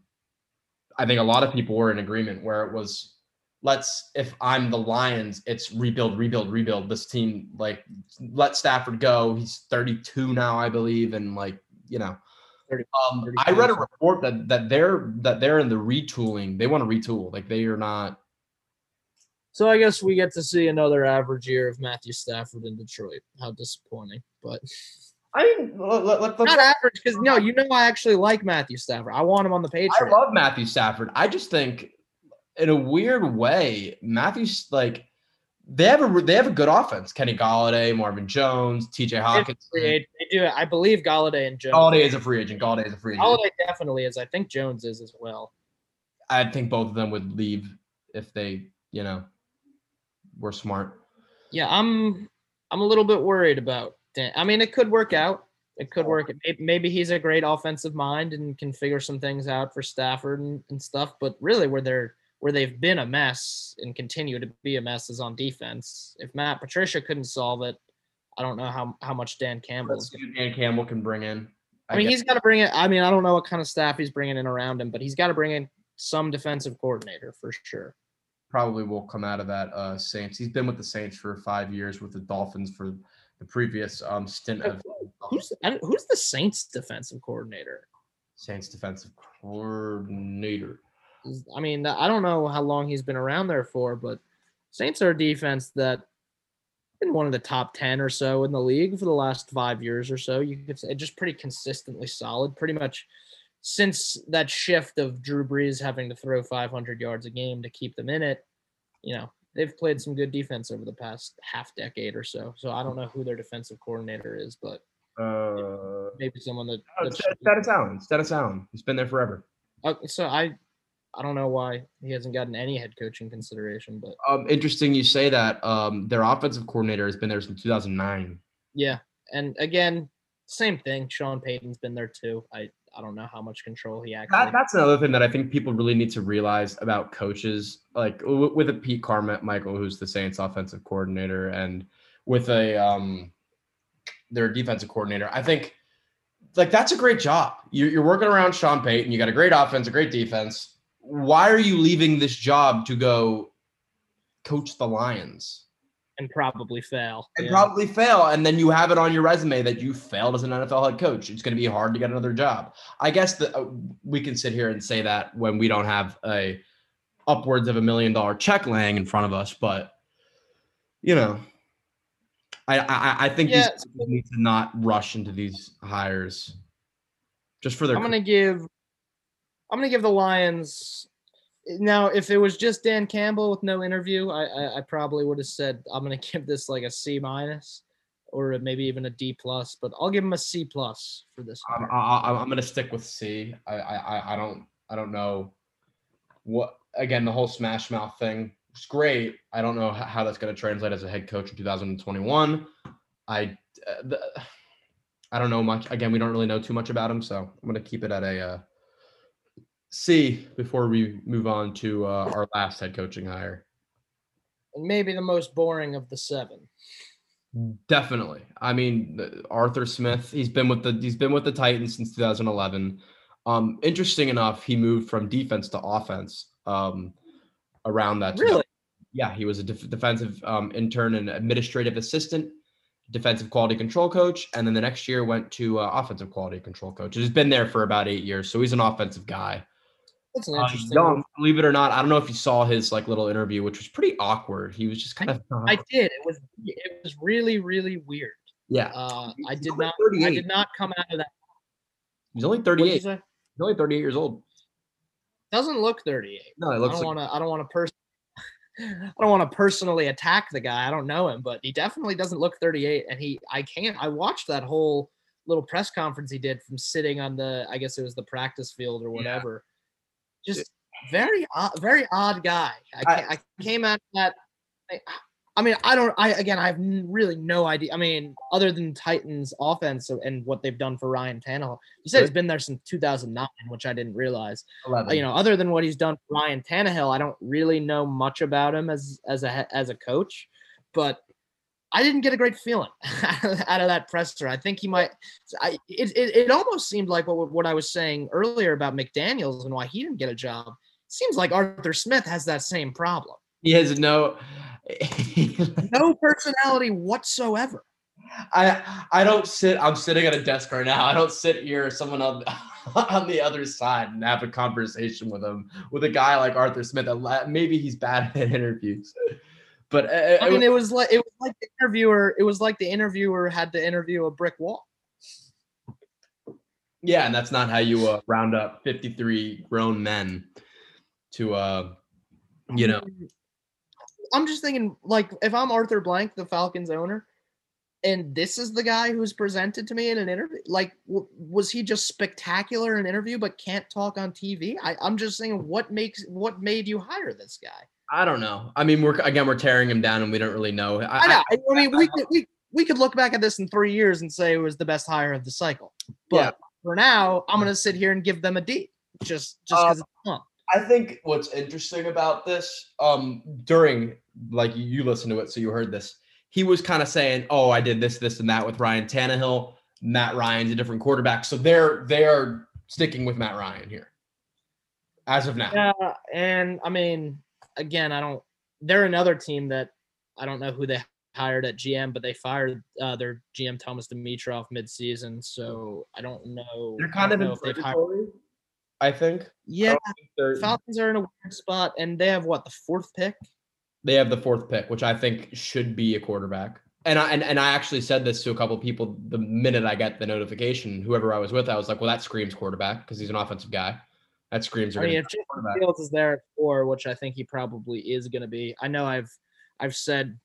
I think a lot of people were in agreement where it was let's if I'm the Lions, it's rebuild, rebuild, rebuild. This team, like, let Stafford go. He's 32 now, I believe, and like, you know. 30, um, I read a report that that they're that they're in the retooling. They want to retool. Like they are not. So I guess we get to see another average year of Matthew Stafford in Detroit. How disappointing, but. I mean, let, let, let, not average because no, you know I actually like Matthew Stafford. I want him on the Patriots. I love Matthew Stafford. I just think in a weird way, Matthews like they have a they have a good offense. Kenny Golladay, Marvin Jones, T.J. Hockenson. They do. It. I believe Golladay and Jones. Golladay is a free agent. Golladay is a free agent. Golladay definitely is. I think Jones is as well. I think both of them would leave if they, you know, were smart. Yeah, I'm. I'm a little bit worried about. Dan. I mean, it could work out. It could work. Maybe he's a great offensive mind and can figure some things out for Stafford and, and stuff. But really, where they're where they've been a mess and continue to be a mess is on defense. If Matt Patricia couldn't solve it, I don't know how, how much Dan Campbell Dan Campbell can bring in. I, I mean, he's got to bring it. I mean, I don't know what kind of staff he's bringing in around him, but he's got to bring in some defensive coordinator for sure. Probably will come out of that uh, Saints. He's been with the Saints for five years, with the Dolphins for the previous um, stint of. Who's who's the Saints defensive coordinator? Saints defensive coordinator. I mean, I don't know how long he's been around there for, but Saints are a defense that been one of the top 10 or so in the league for the last five years or so. You could say just pretty consistently solid, pretty much since that shift of Drew Brees having to throw 500 yards a game to keep them in it. You know, they've played some good defense over the past half decade or so. So I don't know who their defensive coordinator is, but uh, maybe someone that. Oh, Dennis Allen. Dennis Allen. He's been there forever. Okay, so I I don't know why he hasn't gotten any head coaching consideration, but um, interesting you say that. Um, their offensive coordinator has been there since 2009. Yeah, and again, same thing. Sean Payton's been there too. I I don't know how much control he actually. That, that's another thing that I think people really need to realize about coaches, like with a Pete Carmichael, who's the Saints offensive coordinator, and with a um their defensive coordinator. I think like that's a great job. You're, you're working around Sean Payton. You got a great offense, a great defense. Why are you leaving this job to go coach the Lions? and probably fail. and Yeah. probably fail. And then you have it on your resume that you failed as an NFL head coach. It's going to be hard to get another job. I guess that uh, we can sit here and say that when we don't have a upwards of a million dollar check laying in front of us, but you know, I I, I think Yeah, these coaches need to not rush into these hires just for their. I'm gonna give I'm gonna give the Lions now if it was just Dan Campbell with no interview, I I, I probably would have said I'm gonna give this like a C minus or maybe even a D plus, but I'll give him a C plus for this. I'm. I, I'm gonna stick with C. I, I I- don't I don't know what again the whole Smash Mouth thing was great. I don't know how that's gonna translate as a head coach in 2021. I uh, the, I don't know much. Again, we don't really know too much about him, so I'm gonna keep it at a uh, C before we move on to uh, our last head coaching hire. And maybe the most boring of the seven. Definitely. I mean, Arthur Smith. He's been with the he's been with the Titans since 2011. Um, interesting enough, he moved from defense to offense. Um, around that. Really? Yeah, he was a def- defensive um, intern and administrative assistant, defensive quality control coach, and then the next year went to uh, offensive quality control coach. He's been there for about eight years, so he's an offensive guy. That's an Uh, interesting. young, believe it or not. I don't know if you saw his like little interview, which was pretty awkward. He was just kind of I did. It was it was really really weird. yeah. Uh, I did not. I did not come out of that. He's only you 38. He's only 38 years old. Doesn't look 38. No, it looks. I don't like want to. I don't want to person. I don't want to personally attack the guy. I don't know him, but he definitely doesn't look 38. And he, I can't. I watched that whole little press conference he did from sitting on the. I guess it was the practice field or whatever. Just very odd, very odd guy. I, I- I came out of that. I, I mean, I don't. I again, I have really no idea. I mean, other than Titans' offense and what they've done for Ryan Tannehill, you said he's been there since 2009, which I didn't realize uh, 11. you know, other than what he's done for Ryan Tannehill, I don't really know much about him as as a as a coach, but I didn't get a great feeling out of that presser. I think he might. I it, it, it almost seemed like what what I was saying earlier about McDaniels and why he didn't get a job. Seems like Arthur Smith has that same problem. he has no. No personality whatsoever. I I don't sit. I'm sitting at a desk right now. I don't sit here. Someone on on the other side and have a conversation with him with a guy like Arthur Smith. that Maybe he's bad at interviews, but uh, I mean, it was like it like the interviewer. It was like the interviewer had to interview a brick wall. yeah, and that's not how you uh, round up 53 grown men to uh, you know. I'm just thinking, like, if I'm Arthur Blank, the Falcons owner, and this is the guy who's presented to me in an interview, like, w- was he just spectacular in an interview but can't talk on TV? I, I'm just saying, what makes what made you hire this guy? I don't know. I mean, we're again we're tearing him down, and we don't really know. I, I know. I, I mean, we could we, we could look back at this in three years and say it was the best hire of the cycle. But Yeah. for now, I'm gonna sit here and give them a D, just just because it's fun. I think what's interesting about this, um, during like you- you listened to it, so you heard this. He was kind of saying, "Oh, I did this, this, and that with Ryan Tannehill. Matt Ryan's a different quarterback, so they're they are sticking with Matt Ryan here, as of now. Yeah, and I mean, again, I don't. They're another team that I don't know who they hired at GM, but they fired uh, their GM Thomas Dimitroff midseason, so I don't know. They're I kind of in they've hired. I think. Yeah, They're, Falcons are in a weird spot, and they have what the fourth pick. they have the fourth pick, which I think should be a quarterback. And I and, and I actually said this to a couple of people the minute I got the notification. Whoever I was with, I was like, "Well, that screams quarterback because he's an offensive guy. That screams." I mean, if Justin. Fields is there at four, which I think he probably is going to be. I know I've I've said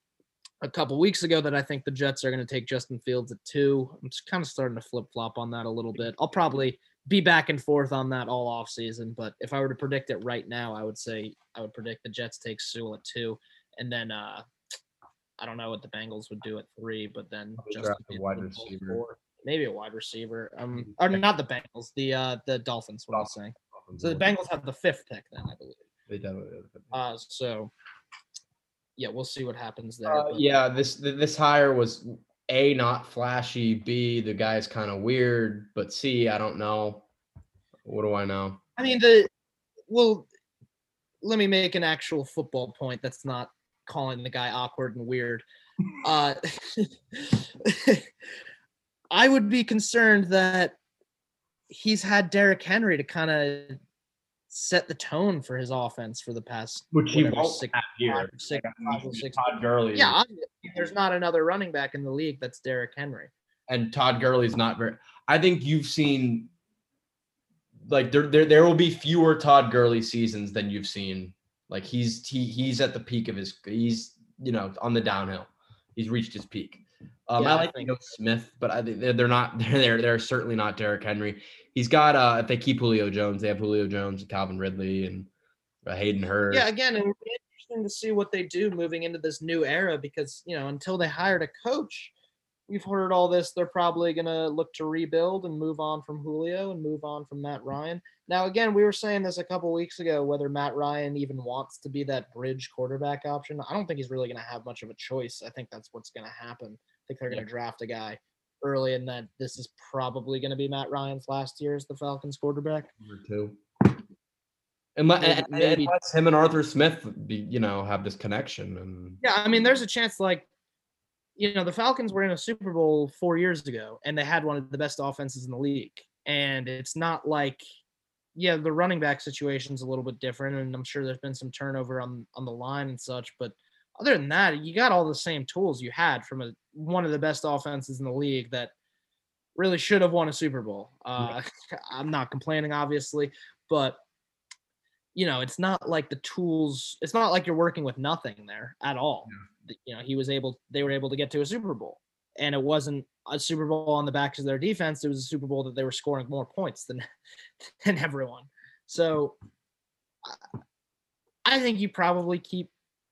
a couple weeks ago that I think the Jets are going to take Justin Fields at two. I'm just kind of starting to flip flop on that a little bit. I'll probably be back and forth on that all off season, but if I were to predict it right now, I would say I would predict the Jets take Sewell at two, and then uh I don't know what the Bengals would do at three, but then Justin Fields wide would go at receiver. four. maybe a wide receiver. Um, or not the Bengals, the uh the Dolphins. What I'm saying. So the Bengals have the fifth pick then, I believe. They definitely have the fifth. Uh, so yeah, we'll see what happens there. Uh, yeah, this this hire was a not flashy. B the guy's kind of weird, but C I don't know. What do I know? I mean the well let me make an actual football point that's not calling the guy awkward and weird. Uh I would be concerned that he's had Derrick Henry to kind of set the tone for his offense for the past Which he won't six- have here. five or five six- Todd Gurley. Yeah, there's not another running back in the league that's Derrick Henry. and Todd Gurley's not very. I think you've seen like there there there will be fewer Todd Gurley seasons than you've seen. Like he's he he's at the peak of his he's you know on the downhill. He's reached his peak. Um, Yeah, I I like think- Geno Smith, but I they're, they're not they're they're they're certainly not Derrick Henry. He's got uh if they keep Julio Jones, they have Julio Jones and Calvin Ridley and uh, Hayden Hurst. Yeah, again, it would be interesting to see what they do moving into this new era because you know until they hired a coach, we've heard all this. They're probably gonna look to rebuild and move on from Julio and move on from Matt Ryan. Now, again, we were saying this a couple weeks ago whether Matt Ryan even wants to be that bridge quarterback option. I don't think he's really gonna have much of a choice. I think that's what's gonna happen. I think they're gonna draft a guy early, and that this is probably gonna be Matt Ryan's last year as the Falcons quarterback. Number two. Unless, Maybe- and- and maybe- unless him and Arthur Smith be, you know, have this connection and Yeah, I mean, there's a chance like, you know, the Falcons were in a Super Bowl four years ago, and they had one of the best offenses in the league. And it's not like, yeah, the running back situation's a little bit different, and I'm sure there's been some turnover on on the line and such. But other than that, you got all the same tools you had from a one of the best offenses in the league that really should have won a Super Bowl. Uh, I'm not complaining, obviously, but you know, it's not like the tools. It's not like you're working with nothing there at all. th- You know, he was able. They were able to get to a Super Bowl, and it wasn't a Super Bowl on the backs of their defense. It was a Super Bowl that they were scoring more points than than everyone. So, I think you probably keep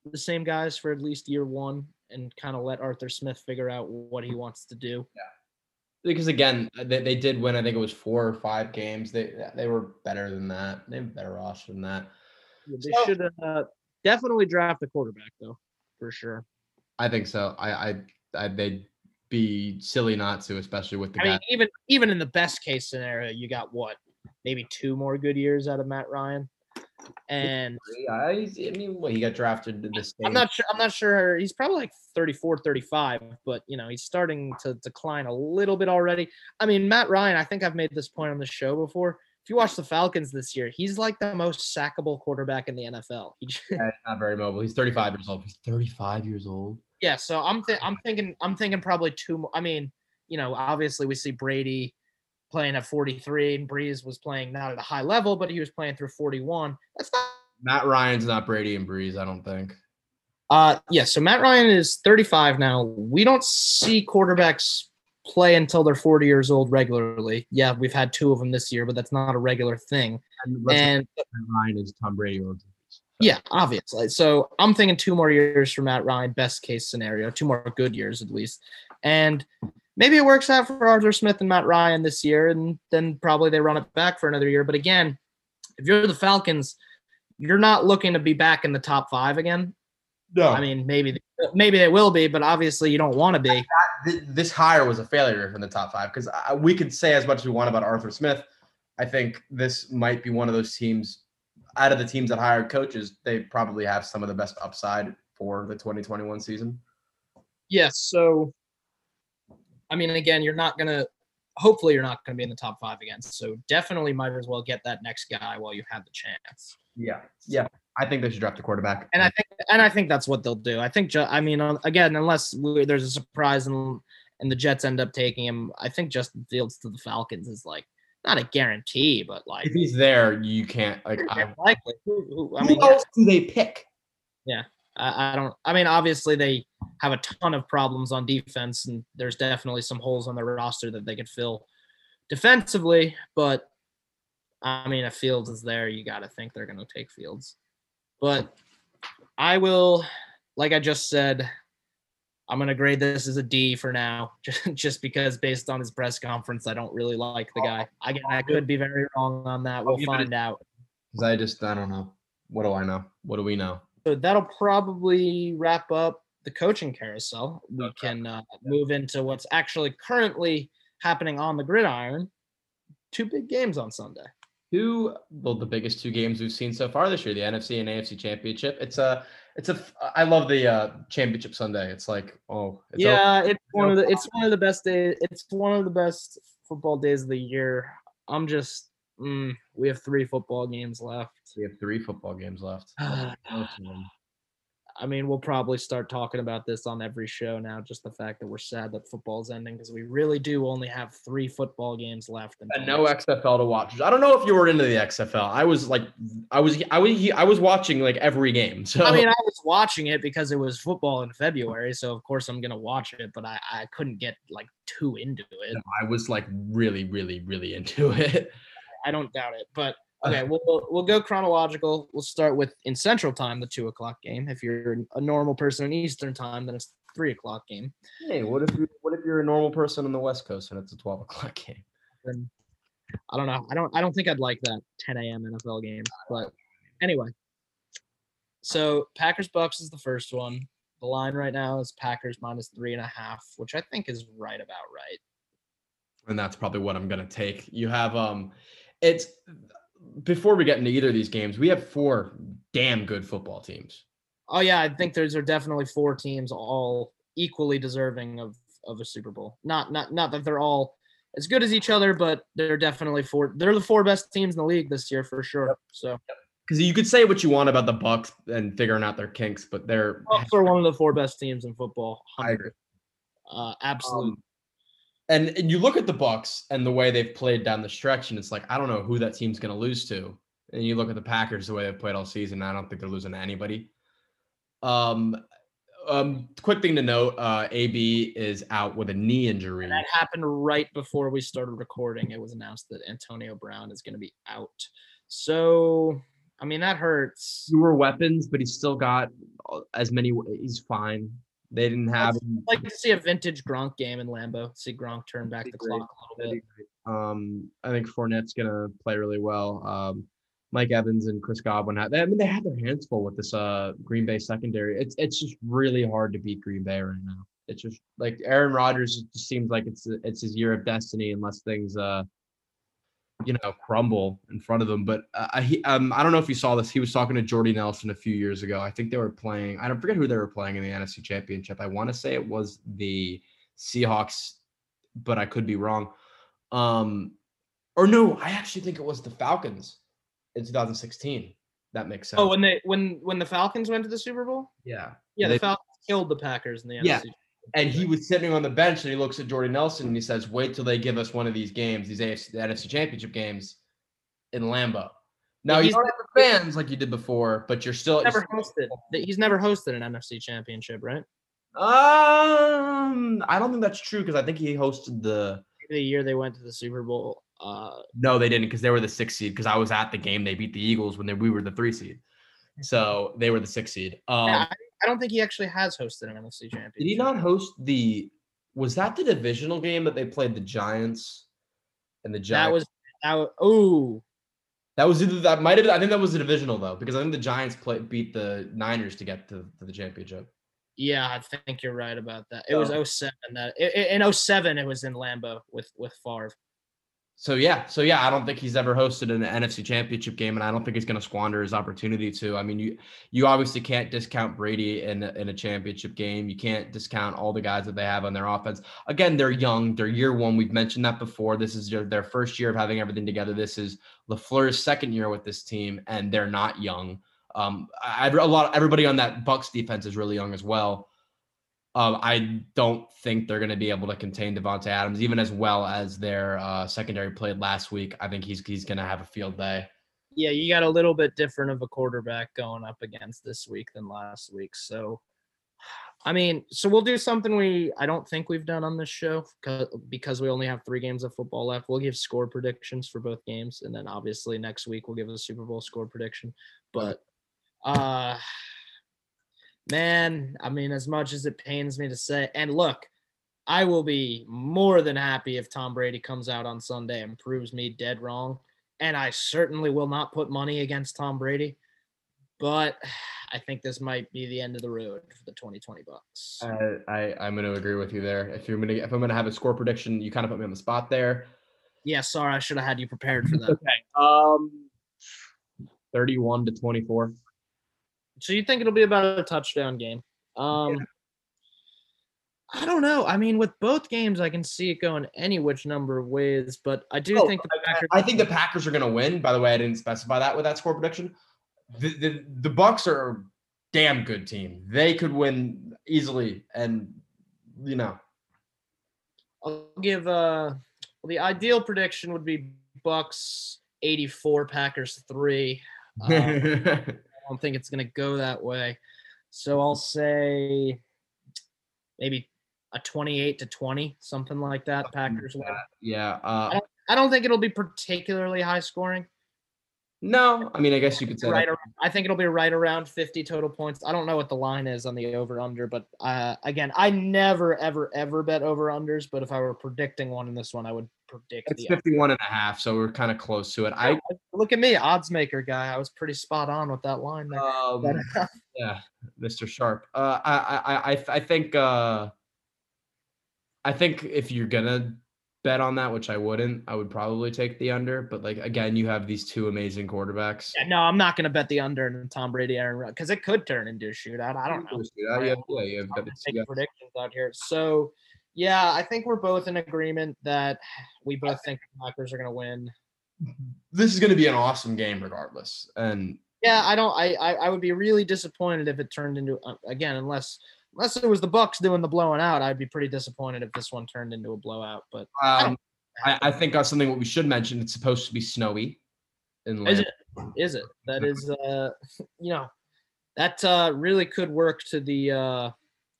the same guys for at least year one and kind of let Arthur Smith figure out what he wants to do. Yeah. because again, they, they did win. I think it was four or five games. They they were better than that. They have better roster than that. They So- should uh, definitely draft a quarterback though, for sure. I think so. I I, I they'd be silly not to, especially with the I guy. mean, even even in the best case scenario, you got what, maybe two more good years out of Matt Ryan, and I, I mean, well, he got drafted to this. I'm not sure. I'm not sure. He's probably like 34, 35, but you know he's starting to decline a little bit already. I mean, Matt Ryan. I think I've made this point on the show before. If you watch the Falcons this year, he's like the most sackable quarterback in the NFL. He just- not very mobile. He's 35 years old. He's 35 years old. yeah, so I'm th- I'm thinking I'm thinking probably two more. I mean, you know, obviously we see Brady playing at 43 and Brees was playing not at a high level, but he was playing through 41. That's not Matt Ryan's not Brady and Brees. I don't think. uh yeah, so Matt Ryan is 35 now. We don't see quarterbacks play until they're 40 years old regularly. Yeah, we've had two of them this year, but that's not a regular thing. And, And Matt Ryan is Tom Brady yeah, obviously. So I'm thinking two more years for Matt Ryan, best case scenario, two more good years at least. And maybe it works out for Arthur Smith and Matt Ryan this year, and then probably they run it back for another year. But again, if you're the Falcons, you're not looking to be back in the top five again. No, I mean, maybe maybe they will be, but obviously you don't want to be. this hire was a failure from the top five because we could say as much as we want about Arthur Smith. I think this might be one of those teams out of the teams that hired coaches. They probably have some of the best upside for the 2021 season. Yes. So, I mean, again, you're not gonna. Hopefully, you're not gonna be in the top five again. So definitely might as well get that next guy while you have the chance. Yeah, yeah. I think they should draft a quarterback. And I think, and I think that's what they'll do. I think, I mean, uh, again, unless there's a surprise and and the Jets end up taking him, I think Justin Fields to the Falcons is like not a guarantee, but like if he's there, you can't like. I, likely. Who, who, I who mean, yeah, else do they pick? I, I don't. I mean, obviously they have a ton of problems on defense, and there's definitely some holes on their roster that they could fill defensively. But I mean, if Fields is there, you got to think they're going to take Fields. But I will, like I just said, I'm going to grade this as a D for now, just just because based on his press conference, I don't really like the guy. Again, I could be very wrong on that. We'll give it a- find out. Because I just I don't know. What do I know? What do we know? so that'll probably wrap up the coaching carousel. We Okay. can uh, move into what's actually currently happening on the gridiron. Two big games on Sunday. Two, well, the biggest two games we've seen so far this year, the NFC and AFC championship. It's a, it's a, I love the uh, championship Sunday. It's like, oh, it's over. yeah, it's one of the it's one of the best days. It's one of the best football days of the year. I'm just mm, we have three football games left. we have three football games left. Most of them. I mean, we'll probably start talking about this on every show now. Just the fact that we're sad that football's ending because we really do only have three football games left. and until no XFL to watch. I don't know if you were into the XFL. I was like, I was, I was, I was watching like every game. So I mean, I was watching it because it was football in February, so of course I'm gonna watch it. But I, I couldn't get like too into it. I was like really, really, really into it. I don't doubt it. But okay, we'll we'll- we'll go chronological. We'll start with in Central Time, the two o'clock game. If you're a normal person in Eastern Time, then it's three o'clock game. Hey, what if you, what if you're a normal person on the West Coast and it's a 12 o'clock game? Then I don't know. I don't I don't think I'd like that 10 a.m. NFL game. But anyway, so Packers Bucks is the first one. The line right now is Packers minus three and a half, which I think is right about right. and that's probably what I'm gonna take. You have um, it's before we get into either of these games, we have four damn good football teams. Oh yeah, I think there's are definitely four teams all equally deserving of of a Super Bowl. Not not not that they're all as good as each other, but they're definitely four. They're the four best teams in the league this year for sure. So Because you could say what you want about the Bucks and figuring out their kinks, but they're Bucks are one of the four best teams in football. I agree. Uh, absolutely. Um, and, and you look at the Bucks and the way they've played down the stretch, and it's like I don't know who that team's going to lose to. And you look at the Packers the way they've played all season. I don't think they're losing to anybody. Um, um, quick thing to note: uh, AB is out with a knee injury. And that happened right before we started recording. It was announced that Antonio Brown is going to be out. So, I mean, that hurts. Fewer weapons, but he's still got uh, as many. He's fine. They didn't have. I'd like to see a vintage Gronk game in Lambeau. See Gronk turn back the That'd clock a little bit. Um, I think Fournette's gonna play really well. Um, Mike Evans and Chris Godwin had. I mean, they had their hands full with this uh Green Bay secondary. It's it's just really hard to beat Green Bay right now. It's just like Aaron Rodgers it just seems like it's it's his year of destiny unless things uh you know crumble in front of them. But uh, I he, um I don't know if you saw this. He was talking to Jordy Nelson a few years ago. I think they were playing. I don't forget who they were playing in the NFC Championship. I want to say it was the Seahawks, but I could be wrong. Um, or no, I actually think it was the Falcons in 2016. That makes sense. Oh, when they when when the Falcons went to the Super Bowl? yeah. Yeah, They- the Falcons killed the Packers in the Yeah. And he was sitting on the bench and he looks at Jordy Nelson and he says, "Wait till they give us one of these games, these AFC, the NFC Championship games, in Lambeau." Now he's have the fans like you did before, but you're still Never hosted. He's never hosted an NFC championship, right? Um, I don't think that's true because I think he hosted the. The year they went to the Super Bowl. Uh, No, they didn't because they were the six seed. Because I was at the game, they beat the Eagles when they, we were the three seed, so they were the six seed. Um, yeah, I, I don't think he actually has hosted an NFC championship. Did he not host the? Was that the divisional game that they played the Giants? And the Giants. That was that. Was, oh, that was either that might have. I think that was the divisional though, because I think the Giants play, beat the Niners to get to, to the championship. yeah, I think you're right about that. It was 07 that i- i- in 07 it was in Lambeau with with Favre. So yeah, so yeah, I don't think he's ever hosted an NFC Championship game, and I don't think he's going to squander his opportunity to. I mean, you you obviously can't discount Brady in in a championship game. You can't discount all the guys that they have on their offense. Again, they're young. They're year one. We've mentioned that before. This is their, their first year of having everything together. This is LaFleur's second year with this team, and they're not young. Um, I- a lot everybody on that Bucks defense is really young as well. Um, I don't think they're going to be able to contain Davante Adams, even as well as their uh, secondary played last week. I think he's he's going to have a field day. Yeah, you got a little bit different of a quarterback going up against this week than last week. So, I mean, so we'll do something we I don't think we've done on this show 'cause- because we only have three games of football left. We'll give score predictions for both games, and then obviously next week we'll give a Super Bowl score prediction. But, uh, man, I mean, as much as it pains me to say, and look, I will be more than happy if Tom Brady comes out on Sunday and proves me dead wrong. And I certainly will not put money against Tom Brady. but I think this might be the end of the road for the 2020 Bucks. I, I I'm going to agree with you there. If you're going to if I'm going to have a score prediction, you kind of put me on the spot there. Yeah, sorry, I should have had you prepared for that. okay. Um, 31 to 24. So you think it'll be about a touchdown game? Um, yeah. I don't know. I mean, with both games, I can see it going any which number of ways, but I do oh, think the Packers. I, think the Packers are going to win. By the way, I didn't specify that with that score prediction. The, the the Bucks are a damn good team. They could win easily, and you know. I'll give uh well, the ideal prediction would be Bucks 84, Packers three. Um, don't think it's going to go that way. So I'll say maybe a 28 to 20, something like that. Packers win. Yeah. Uh, I, don't, I don't think it'll be particularly high scoring. No, I mean, I guess you could say right. Around, I think it'll be right around 50 total points. I don't know what the line is on the over under, but uh, again, I never, ever, ever bet over unders. But if I were predicting one in this one, I would predict it's 51 and a half, so we're kind of close to it. I look at me, odds maker guy. I was pretty spot on with that line. Um, yeah, Mr. Sharp. Uh, I, I, I, I think, uh, I think if you're gonna bet on that, which I wouldn't. I would probably take the under, but like again, you have these two amazing quarterbacks. Yeah, no, I'm not to bet the under in Tom Brady Aaron because it could turn into a shootout. I don't know. Shootout. Yeah, yeah, take predictions out here. So, yeah, I think we're both in agreement that we both think the Packers are going to win. This is going to be an awesome game, regardless. And yeah, I don't. I I, I would be really disappointed if it turned into uh, again, unless unless it was the Bucks doing the blowing out, I'd be pretty disappointed if this one turned into a blowout. But um, I, I, think that's something what we should mention. It's supposed to be snowy. In is it? Is it? That is, uh, you know, that uh, really could work to the uh,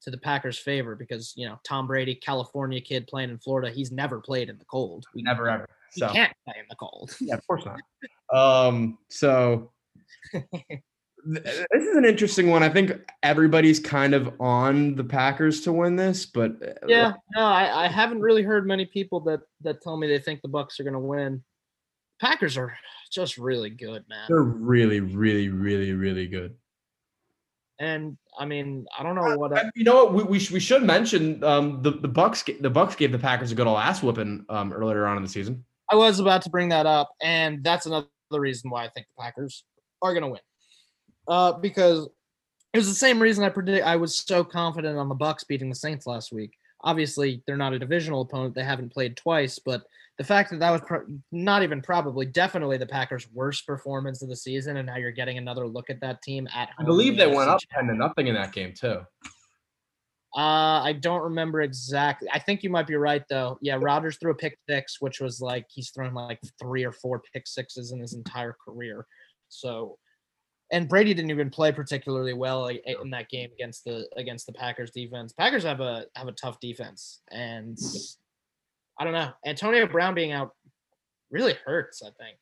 to the Packers' favor because you know Tom Brady, California kid playing in Florida, he's never played in the cold. We never ever. So. He can't play in the cold. Yeah, of course not. um. So. this is an interesting one. I think everybody's kind of on the Packers to win this, but uh, yeah, no, I, I haven't really heard many people that that tell me they think the Bucks are going to win. Packers are just really good, man. They're really, really, really, really good. And I mean, I don't know what. You know what? We, we, we should mention um, the the Bucks. The Bucks gave the Packers a good old ass whooping um, earlier on in the season. I was about to bring that up, and that's another reason why I think the Packers are going to win uh, because it was the same reason I predict I was so confident on the Bucks beating the Saints last week. Obviously, they're not a divisional opponent; they haven't played twice. But the fact that that was pro- not even probably, definitely the Packers' worst performance of the season, and now you're getting another look at that team at home. I believe they went up ten to nothing in that game too. Uh, I don't remember exactly. I think you might be right though. Yeah, Rodgers threw a pick six, which was like he's thrown like three or four pick sixes in his entire career. So and Brady didn't even play particularly well in that game against the against the Packers defense. Packers have a have a tough defense, and I don't know. Antonio Brown being out really hurts. I think.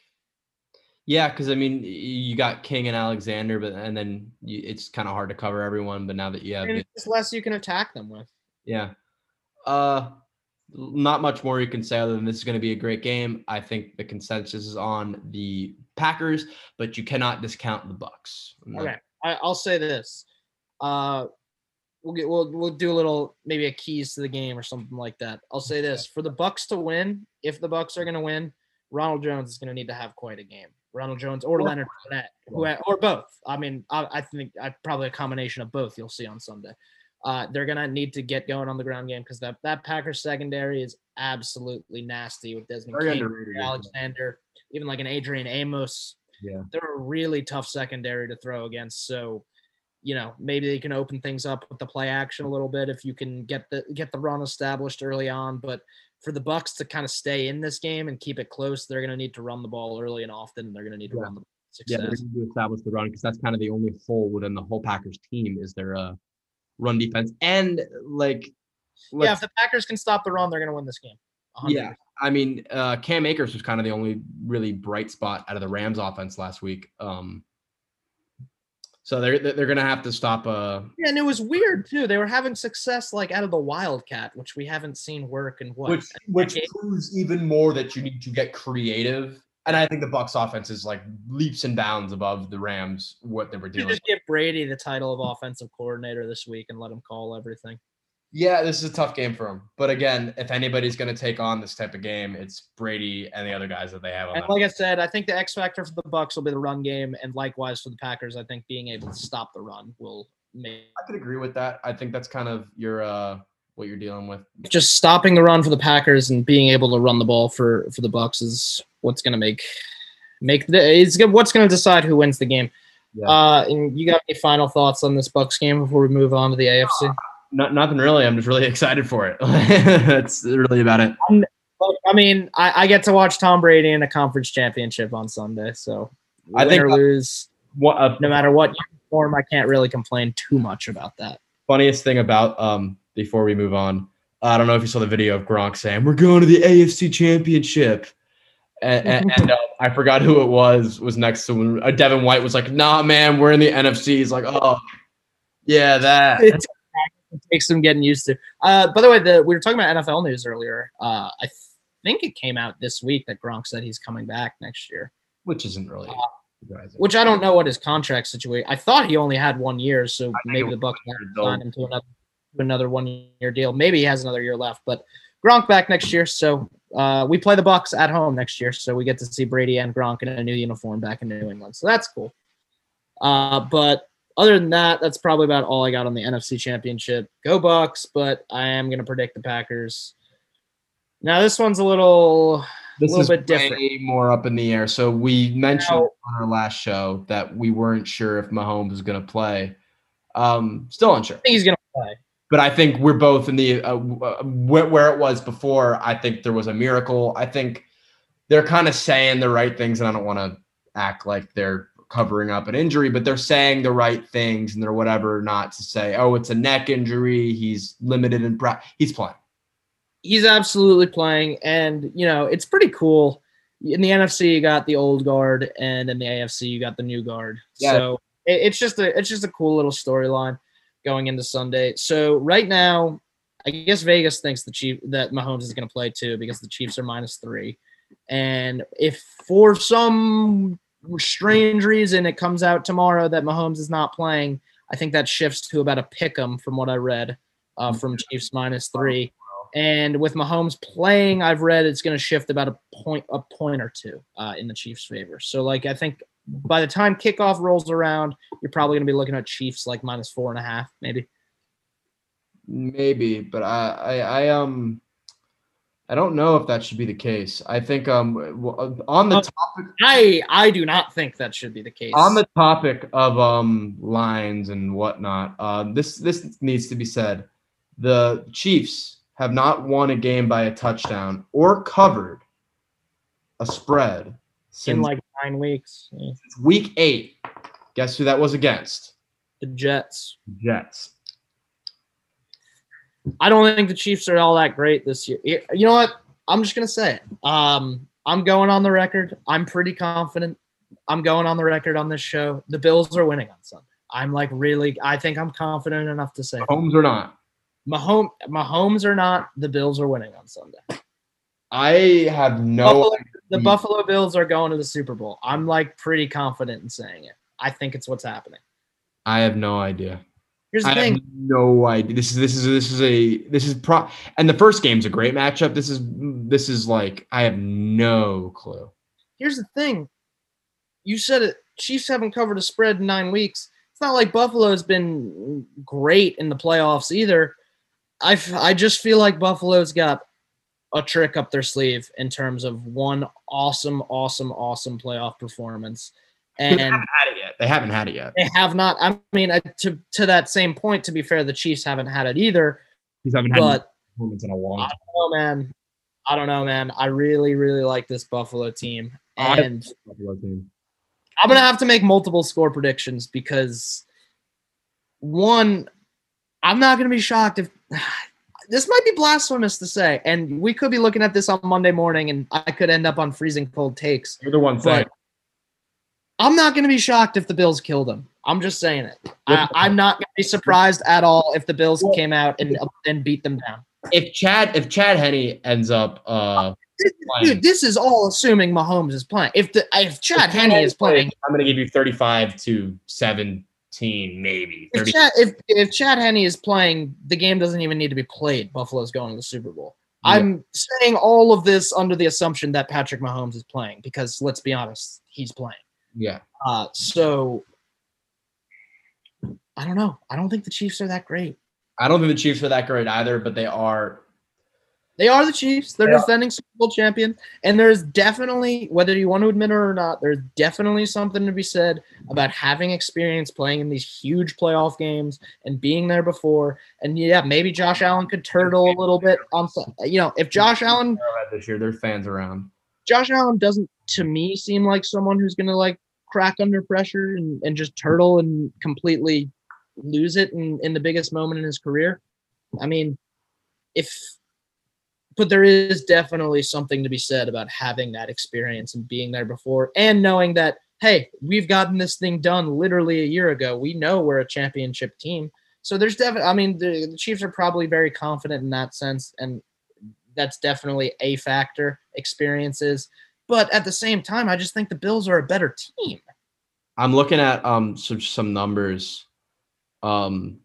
Yeah, because I mean, you got King and Alexander, but and then you, it's kind of hard to cover everyone. But now that you have, it's less you can attack them with. Yeah. Uh, not much more you can say other than this is going to be a great game. I think the consensus is on the Packers, but you cannot discount the Bucks. Okay, I, will say this. Uh, we'll get we'll we'll do a little maybe a keys to the game or something like that. I'll say this for the Bucks to win. If the Bucks are going to win, Ronald Jones is going to need to have quite a game. Ronald Jones or Leonard Fournette, who, or both. I mean, I, I think I probably a combination of both. You'll see on Sunday. Uh, they're gonna need to get going on the ground game because that that Packers secondary is absolutely nasty with Desmond King, Alexander, even like an Adrian Amos. Yeah, they're a really tough secondary to throw against. So, you know, maybe they can open things up with the play action a little bit if you can get the get the run established early on. But for the Bucks to kind of stay in this game and keep it close, they're gonna need to run the ball early and often. They're gonna need to yeah. run the success. Yeah, they're going to establish the run because that's kind of the only hole within the whole Packers team is their uh run defense. And like, yeah, if the Packers can stop the run, they're going to win this game. 100%. Yeah. I mean, uh, Cam Akers was kind of the only really bright spot out of the Rams offense last week. Um, so they're they're gonna have to stop. Uh, yeah, and it was weird too. They were having success like out of the Wildcat, which we haven't seen work in what. Which which proves even more that you need to get creative And I think the Bucks offense is like leaps and bounds above the Rams what they were doing. You just give Brady the title of offensive coordinator this week and let him call everything. Yeah, this is a tough game for him. But again, if anybody's going to take on this type of game, it's Brady and the other guys that they have on And that. like I said, I think the X factor for the Bucks will be the run game, and likewise for the Packers, I think being able to stop the run will make I could agree with that. I think that's kind of your uh what you're dealing with. just stopping the run for the Packers and being able to run the ball for for the Bucks is what's going to make make the is good what's going to decide who wins the game. Yeah. Uh, and you got any final thoughts on this Bucks game before we move on to the AFC? Not, nothing really. I'm just really excited for it. That's really about it. I mean, I, I get to watch Tom Brady in a conference championship on Sunday, so I think or lose, What uh, no matter what form, I can't really complain too much about that. funniest thing about um before we move on, I don't know if you saw the video of Gronk saying we're going to the AFC Championship, and, and, and, uh, I forgot who it was was next to him. Uh, Devin White was like, "Nah, man, we're in the NFC." He's like, "Oh, yeah, that." Takes some getting used to. Uh, by the way, the we were talking about NFL news earlier. Uh, I think it came out this week that Gronk said he's coming back next year, Which isn't really surprising. which I don't know what his contract situation. I thought he only had one year, so maybe the Bucks one might sign him to another to another one year deal. Maybe he has another year left, but Gronk back next year. So uh, we play the Bucks at home next year, so we get to see Brady and Gronk in a new uniform back in New England. So that's cool. Uh, but other than that, that's probably about all I got on the NFC Championship. Go Bucks, but I am going to predict the Packers. Now this one's a little this little is bit different. way more up in the air. So we mentioned Now- on our last show that we weren't sure if Mahomes was going to play. Um, still unsure. I think he's going to play. but I think we're both in the uh, uh, where it was before. I think there was a miracle. I think they're kind of saying the right things, and I don't want to act like they're covering up an injury, but they're saying the right things and they're whatever, not to say, oh, it's a neck injury. He's limited in pra- he's playing. He's absolutely playing, and you know it's pretty cool. In the NFC, you got the old guard, and in the AFC, you got the new guard. Yeah. So it, it's just a it's just a cool little storyline going into Sunday. So right now, I guess Vegas thinks the Chief that Mahomes is going to play too because the Chiefs are minus three, and if for some strange reason it comes out tomorrow that Mahomes is not playing, I think that shifts to about a pick 'em from what I read uh, from Chiefs minus three. And with Mahomes playing, I've read it's going to shift about a point, a point or two uh, in the Chiefs' favor. So, like, I think by the time kickoff rolls around, you're probably going to be looking at Chiefs like minus four and a half, maybe. Maybe, but I, I, I um, I don't know if that should be the case. I think um, on the Oh. topic I I do not think that should be the case. on the topic of um lines and whatnot, um, this this needs to be said. The Chiefs have not won a game by a touchdown or covered a spread in since like nine weeks, yeah. week eight. Guess who that was against? the Jets. Jets. I don't think the Chiefs are all that great this year. You you know what? I'm just gonna say it. Um, I'm going on the record. I'm pretty confident. I'm going on the record on this show. The Bills are winning on Sunday. I'm like really. I think I'm confident enough to say Homes or not? Mahomes, Mahomes or not, the Bills are winning on Sunday. I have no. Buffalo, the. Buffalo Bills are going to the Super Bowl. I'm like pretty confident in saying it. I think it's what's happening. I have no idea. Here's the I thing. have no idea. This is this is this is a this is pro and the first game's a great matchup. This is this is like I have no clue. here's the thing. You said it. Chiefs haven't covered a spread in nine weeks. It's not like Buffalo's been great in the playoffs either. I, f- I just feel like Buffalo's got a trick up their sleeve in terms of one awesome, awesome, awesome playoff performance. they And haven't had it yet. They haven't had it yet. they have not. I mean, uh, to to that same point, to be fair, the Chiefs haven't had it either. He's haven't But performance in a long I don't know, man. I don't know, man. I really, really like this Buffalo team, I- and I'm gonna have to make multiple score predictions because one, I'm not gonna be shocked if this might be blasphemous to say, and we could be looking at this on Monday morning, and I could end up on freezing cold takes. You're the one saying. I'm not gonna be shocked if the Bills killed them. I'm just saying it. I, I'm not gonna be surprised at all if the Bills came out and and beat them down. if Chad if Chad Henne ends up uh dude, this is all assuming Mahomes is playing. If the if Chad Henne is playing, I'm going to give you 35 to 17, maybe. if Chad, if, if Chad Henne is playing, the game doesn't even need to be played. Buffalo's going to the Super Bowl. Yeah. I'm saying all of this under the assumption that Patrick Mahomes is playing because let's be honest, he's playing. Yeah. Uh, so I don't know. I don't think the Chiefs are that great. I don't think the Chiefs are that great either, but they are. They are the Chiefs. They're Yeah. defending Super Bowl champion, and there's definitely, whether you want to admit it or not, there's definitely something to be said about having experience playing in these huge playoff games and being there before. And yeah, maybe Josh Allen could turtle a little bit on, some- you know, if Josh Allen, This year, there's fans around. Josh Allen doesn't to me seem like someone who's gonna like crack under pressure and, and just turtle and completely lose it in, in the biggest moment in his career. I mean, if but there is definitely something to be said about having that experience and being there before and knowing that hey, we've gotten this thing done literally a year ago. We know we're a championship team. So there's definitely I mean the, the Chiefs are probably very confident in that sense and that's definitely a factor experiences but at the same time i just think the bills are a better team I'm looking at um some some numbers. Um,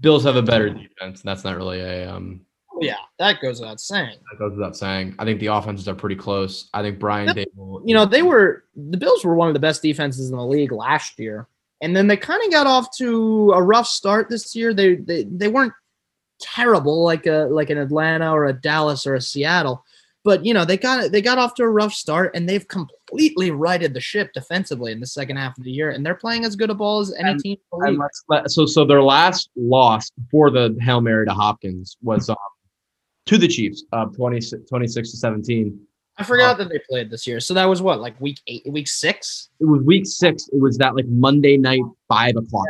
Bills have a better defense. That's not really a um. oh yeah that goes without saying That goes without saying. I think the offenses are pretty close. I think Brian Daboll. you know they were the bills were one of the best defenses in the league last year and then they kind of got off to a rough start this year they they, they weren't terrible like a like an atlanta or a dallas or a seattle but you know they got they got off to a rough start and they've completely righted the ship defensively in the second half of the year and they're playing as good a ball as any And- team let- so so their last loss before the hail mary to Hopkins was um to the Chiefs, uh 20, 26 to seventeen. I forgot that they played this year. So that was what, like week eight, week six? It was week six. It was that like Monday night five o'clock.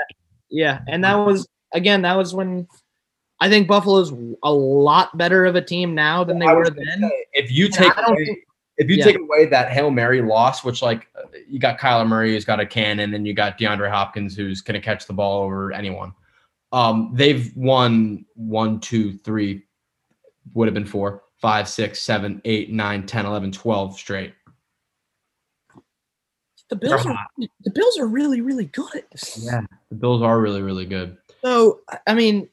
Yeah. And that was, again, that was when I think Buffalo's a lot better of a team now than they I were then. say, If you And take away, think- if you yeah. take away that hail mary loss, which like uh, you got Kyler Murray who's got a cannon, and you got DeAndre Hopkins who's gonna catch the ball over anyone. Um, they've won one, two, three, would have been four, five, six, seven, eight, nine, 10, 11, 12 straight. The Bills They're the Bills are really, really good. Yeah, the Bills are really, really good. So I- I mean,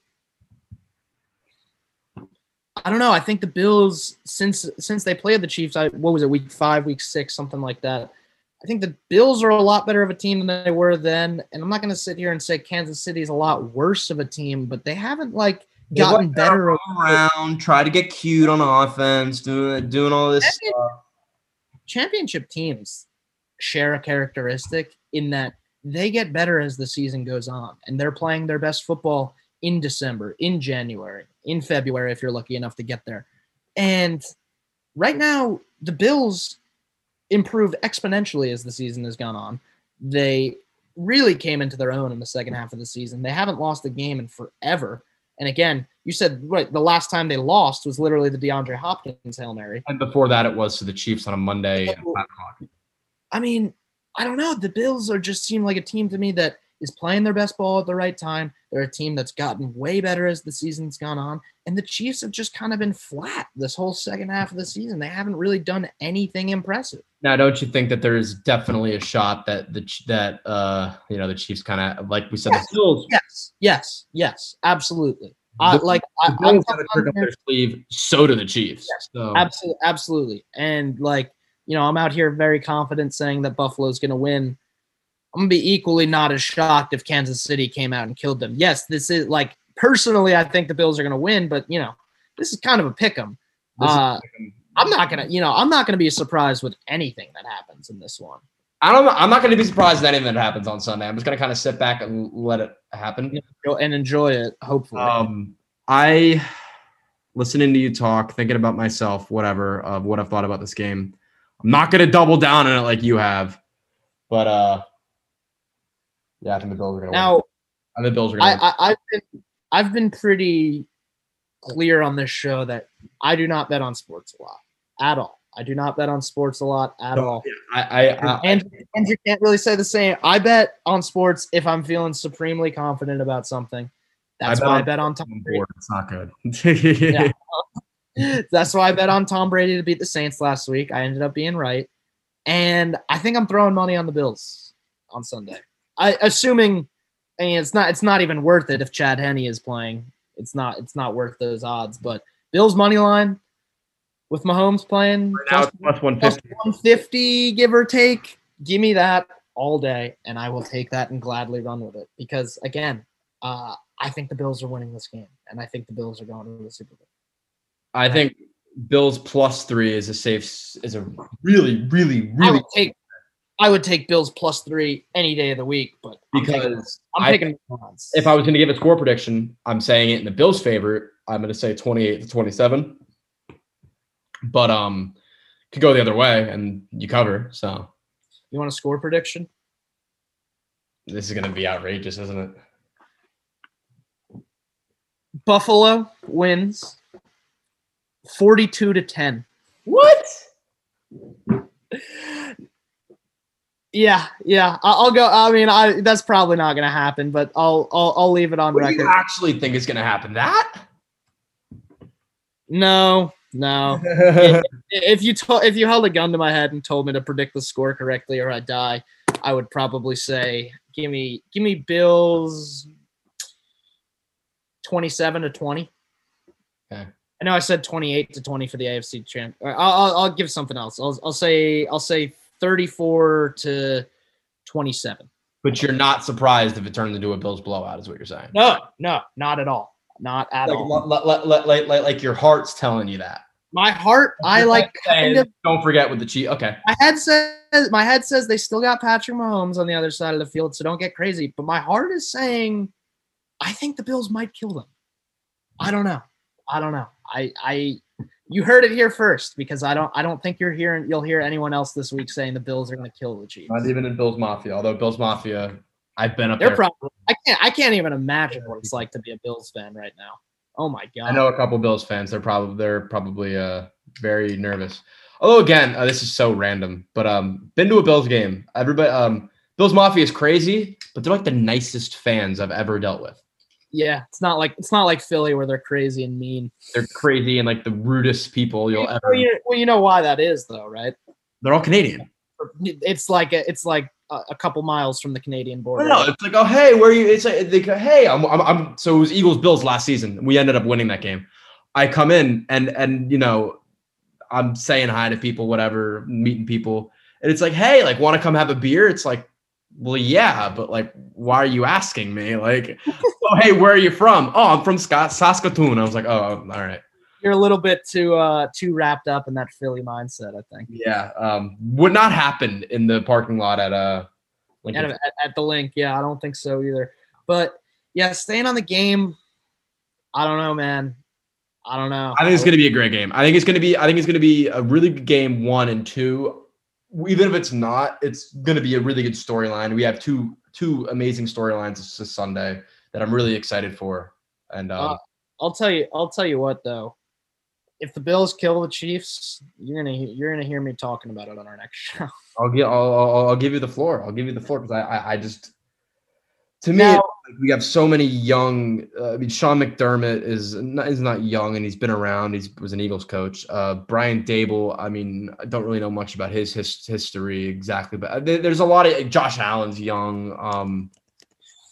I don't know. I think the Bills since since they played the Chiefs, I what was it, week five, week six, something like that. I think the Bills are a lot better of a team than they were then. And I'm not going to sit here and say Kansas City is a lot worse of a team, but they haven't like gotten better. around, try to get cute on offense, doing doing all this Champion- stuff. championship teams share a characteristic in that they get better as the season goes on and they're playing their best football in December, in January, in February if you're lucky enough to get there. And right now the Bills improved exponentially as the season has gone on. They really came into their own in the second half of the season. They haven't lost a game in forever. And again, you said right, the last time they lost was literally the DeAndre Hopkins Hail Mary. And before that, it was to the Chiefs on a Monday. I mean, I don't know. The Bills are just seem like a team to me that is playing their best ball at the right time. They're a team that's gotten way better as the season's gone on. And the Chiefs have just kind of been flat this whole second half of the season. They haven't really done anything impressive. Now, don't you think that there's definitely a shot that the that uh you know the Chiefs kind of like we said Yes. the Bills Yes, yes, yes, absolutely. I the, like the I, Bills to talking trick up their sleeve. So do the Chiefs. So Absolutely, absolutely. And like, you know, I'm out here very confident saying that Buffalo's going to win. I'm to be equally not as shocked if Kansas City came out and killed them. Yes, this is like personally, I think the Bills are going to win, but you know, this is kind of a pick 'em. Uh, I'm not gonna, you know, I'm not gonna be surprised with anything that happens in this one. I don't. I'm not going to be surprised if anything that happens on Sunday. I'm just going to kind of sit back and let it happen. And enjoy it, hopefully. Um, I listening to you talk, thinking about myself, whatever of what I've thought about this game. I'm not going to double down on it like you have, but uh, yeah, I think the Bills are going to win. now, I think the Bills are I. I, I've been, I've been pretty clear on this show that I do not bet on sports a lot at all. I do not bet on sports a lot at all. I, I, I, Andrew, Andrew can't really say the same. I bet on sports if I'm feeling supremely confident about something. That's bet why I bet on Tom Brady. It's not good. Yeah. That's why I bet on Tom Brady to beat the Saints last week. I ended up being right. And I think I'm throwing money on the Bills on Sunday. I assuming I mean it's not it's not even worth it if Chad Henne is playing. It's not it's not worth those odds. But Bills money line with Mahomes playing Right now, plus, it's plus plus 150. 150, give or take. Give me that all day, and I will take that and gladly run with it. Because again, uh, I think the Bills are winning this game, and I think the Bills are going to the Super Bowl. I think Bills plus three is a safe, is a really, really, I really would take I would take Bills plus three any day of the week, but I'm because I'm I- taking odds. if I was going to give a score prediction, I'm saying it in the Bills' favor. I'm going to say 28 to 27. But um, could go the other way and you cover. So you want a score prediction? this is going to be outrageous, isn't it? Buffalo wins 42 to 10. What? Yeah, yeah. I'll go. I mean, I that's probably not going to happen, but I'll I'll I'll leave it on What do record. you actually think is going to happen? That? No, no. if you told if you held a gun to my head and told me to predict the score correctly or I die, I would probably say give me give me Bills 27 to 20. Okay. I know I said 28 to 20 for the AFC champ. Uh, I'll, I'll, I'll give something else. I'll, I'll say I'll say 34 to 27. but you're not surprised if it turns into a Bills blowout, is what you're saying. No, no, not at all. Not at Like, all. like, like, your heart's telling you that. My heart, I like kind of Don't forget with the cheat. Okay. my head says my head says they still got Patrick Mahomes on the other side of the field, so don't get crazy. But my heart is saying I think the Bills might kill them. I don't know. I don't know. I I you heard it here first because I don't I don't think you're hearing you'll hear anyone else this week saying the Bills are going to kill the Chiefs. Not even in Bills Mafia, although Bills Mafia, I've been up They're there. probably I can't I can't even imagine what it's like to be a Bills fan right now. Oh my god. I know a couple Bills fans. They're probably they're probably uh very nervous. Although again, uh, this is so random, but um, been to a Bills game. Everybody, um, Bills Mafia is crazy, but they're like the nicest fans I've ever dealt with. Yeah, it's not like it's not like Philly where they're crazy and mean. They're crazy and like the rudest people you'll ever. Well, you, well, you know why that is though, right? They're all Canadian. It's like a, it's like a, a couple miles from the Canadian border. No, it's like, oh hey, where are you? It's like they go, hey, I'm, I'm, I'm. So it was Eagles Bills last season. We ended up winning that game. I come in and and you know, I'm saying hi to people, whatever, meeting people, and it's like, hey, like, want to come have a beer? It's like, well, yeah, but like, why are you asking me? Like, oh hey, where are you from? Oh, I'm from Scott Saskatoon. I was like, oh, all right, You're a little bit too uh too wrapped up in that Philly mindset, I think. yeah. Um, would not happen in the parking lot at uh. At, at, at the Linc, yeah, I don't think so either. But yeah, staying on the game, I don't know, man. I don't know. I think it's going to be a great game. I think it's going to be. I think it's going to be a really good game. One and two. Even if it's not, it's going to be a really good storyline. We have two two amazing storylines this, this Sunday that I'm really excited for. And um, Uh, I'll tell you. I'll tell you what though. If the Bills kill the Chiefs, you're gonna you're gonna hear me talking about it on our next show. I'll give I'll, I'll, I'll give you the floor. I'll give you the floor because I, I I just to me Now- we have so many young. Uh, I mean, Sean McDermott is not, is not young and he's been around. He was an Eagles coach. Uh, Brian Daboll. I mean, I don't really know much about his, his history exactly, but uh, there's a lot of Josh Allen's young. Um,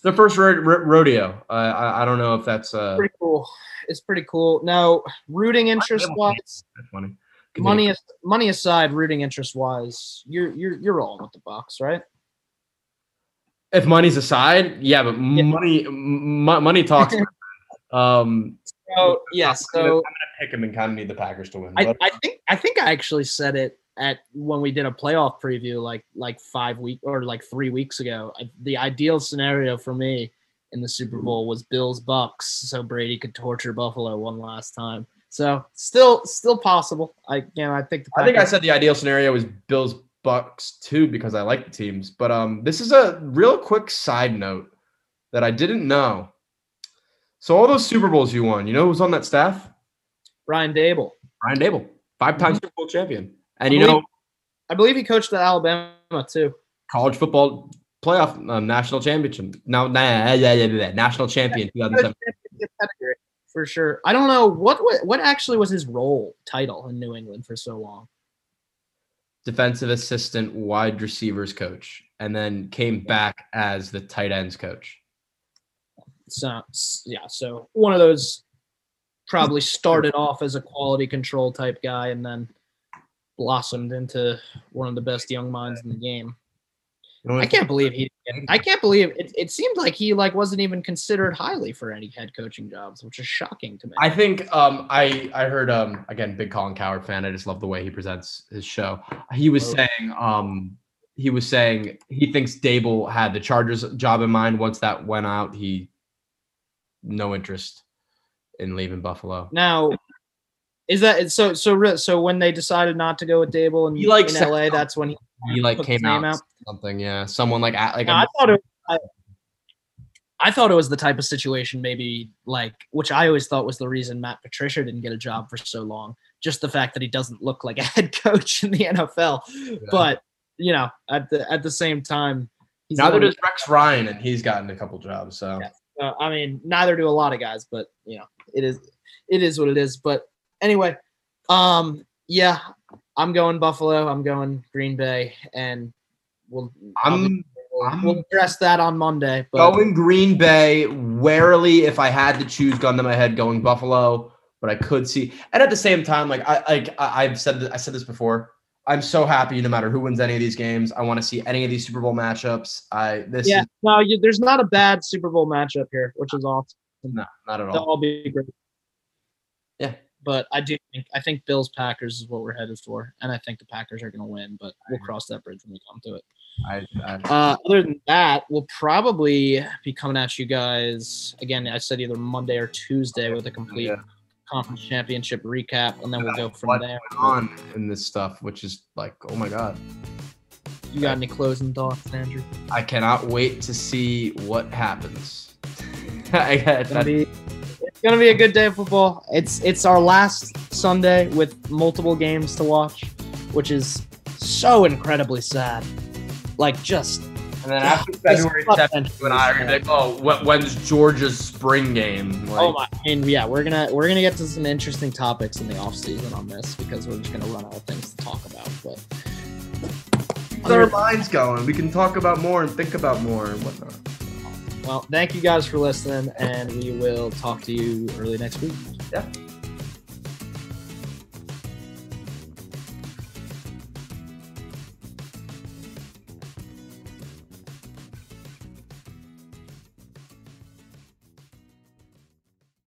their first ro- ro- rodeo. Uh, I I don't know if that's uh pretty cool. It's pretty cool. Now, rooting interest wise, that's funny. money as- money aside, rooting interest wise, you're you're you're rolling with the Bucks, right? If money's aside, yeah, but money m- money talks. um, So yeah, so I'm gonna pick him and kind of need the Packers to win. I, I think I think I actually said it at when we did a playoff preview like like five week or like three weeks ago. I, the ideal scenario for me in the Super Bowl was Bills Bucks, so Brady could torture Buffalo one last time. So still still possible. I you know I think the I think I said the ideal scenario was Bills Bucks too because I like the teams. But um, this is a real quick side note that I didn't know. So all those Super Bowls you won, you know who's on that staff? Ryan Daboll. Ryan Daboll, five-time Mm-hmm. Super Bowl champion, and you know I believe he coached at Alabama too. college football playoff um, national championship. Now, nah, yeah, yeah, yeah, national champion 2007. for sure. I don't know what what, what actually was his role title in New England for so long. Defensive assistant, wide receivers coach, and then came back as the tight ends coach. So yeah, so one of those probably started off as a quality control type guy and then blossomed into one of the best young minds in the game. I can't believe he. I can't believe it. It seemed like he like wasn't even considered highly for any head coaching jobs, which is shocking to me. I think um, I I heard um, again big Colin Cowherd fan. I just love the way he presents his show. He was Oh. saying um, he was saying he thinks Daboll had the Chargers job in mind. Once that went out, he no interest in leaving Buffalo. Now, is that so? So so when they decided not to go with Daboll and He, like, in said LA, that's when he. He like came out, name and said something. Yeah, someone like at- like No, a- I thought it. I, I thought it was the type of situation, maybe like, which I always thought was the reason Matt Patricia didn't get a job for so long. Just the fact that he doesn't look like a head coach in the NFL. But you know, at the at the same time, he's neither the does Rex Ryan, and he's gotten a couple jobs. So Yeah. Uh, I mean, neither do a lot of guys, but you know, it is it is what it is. But anyway, um, yeah, I'm going Buffalo. I'm going Green Bay, and we'll I'm we'll, we'll address that on Monday. But going Green Bay. Warily, if I had to choose, gun to my head, going Buffalo. But I could see, and at the same time, like I like I- I've said, I said this before. I'm so happy no matter who wins any of these games. I want to see any of these Super Bowl matchups. I this yeah, is no, you, there's not a bad Super Bowl matchup here, which is awesome. no, not at all. They'll all be great. But I do think I think Bills Packers is what we're headed for, and I think the Packers are going to win. But we'll cross that bridge when we come to it. I, I, Uh, other than that, we'll probably be coming at you guys again. I said either Monday or Tuesday with a complete Yeah. conference championship recap, and then we'll go from there. on in this stuff, which is like, oh my god, You got any closing thoughts, Andrew? I cannot wait to see what happens. I got gonna be it's gonna be a good day of football. It's it's our last Sunday with multiple games to watch, which is so incredibly sad. Like just and then after just February tough 7th, entries, when I are man. like, oh, when's Georgia's spring game? Like, Oh my! And yeah, we're gonna we're gonna get to some interesting topics in the off season on this because we're just gonna run out of things to talk about. But Keep our minds going. We can talk about more and think about more and whatnot. Well, thank you guys for listening, and we will talk to you early next week. Yeah.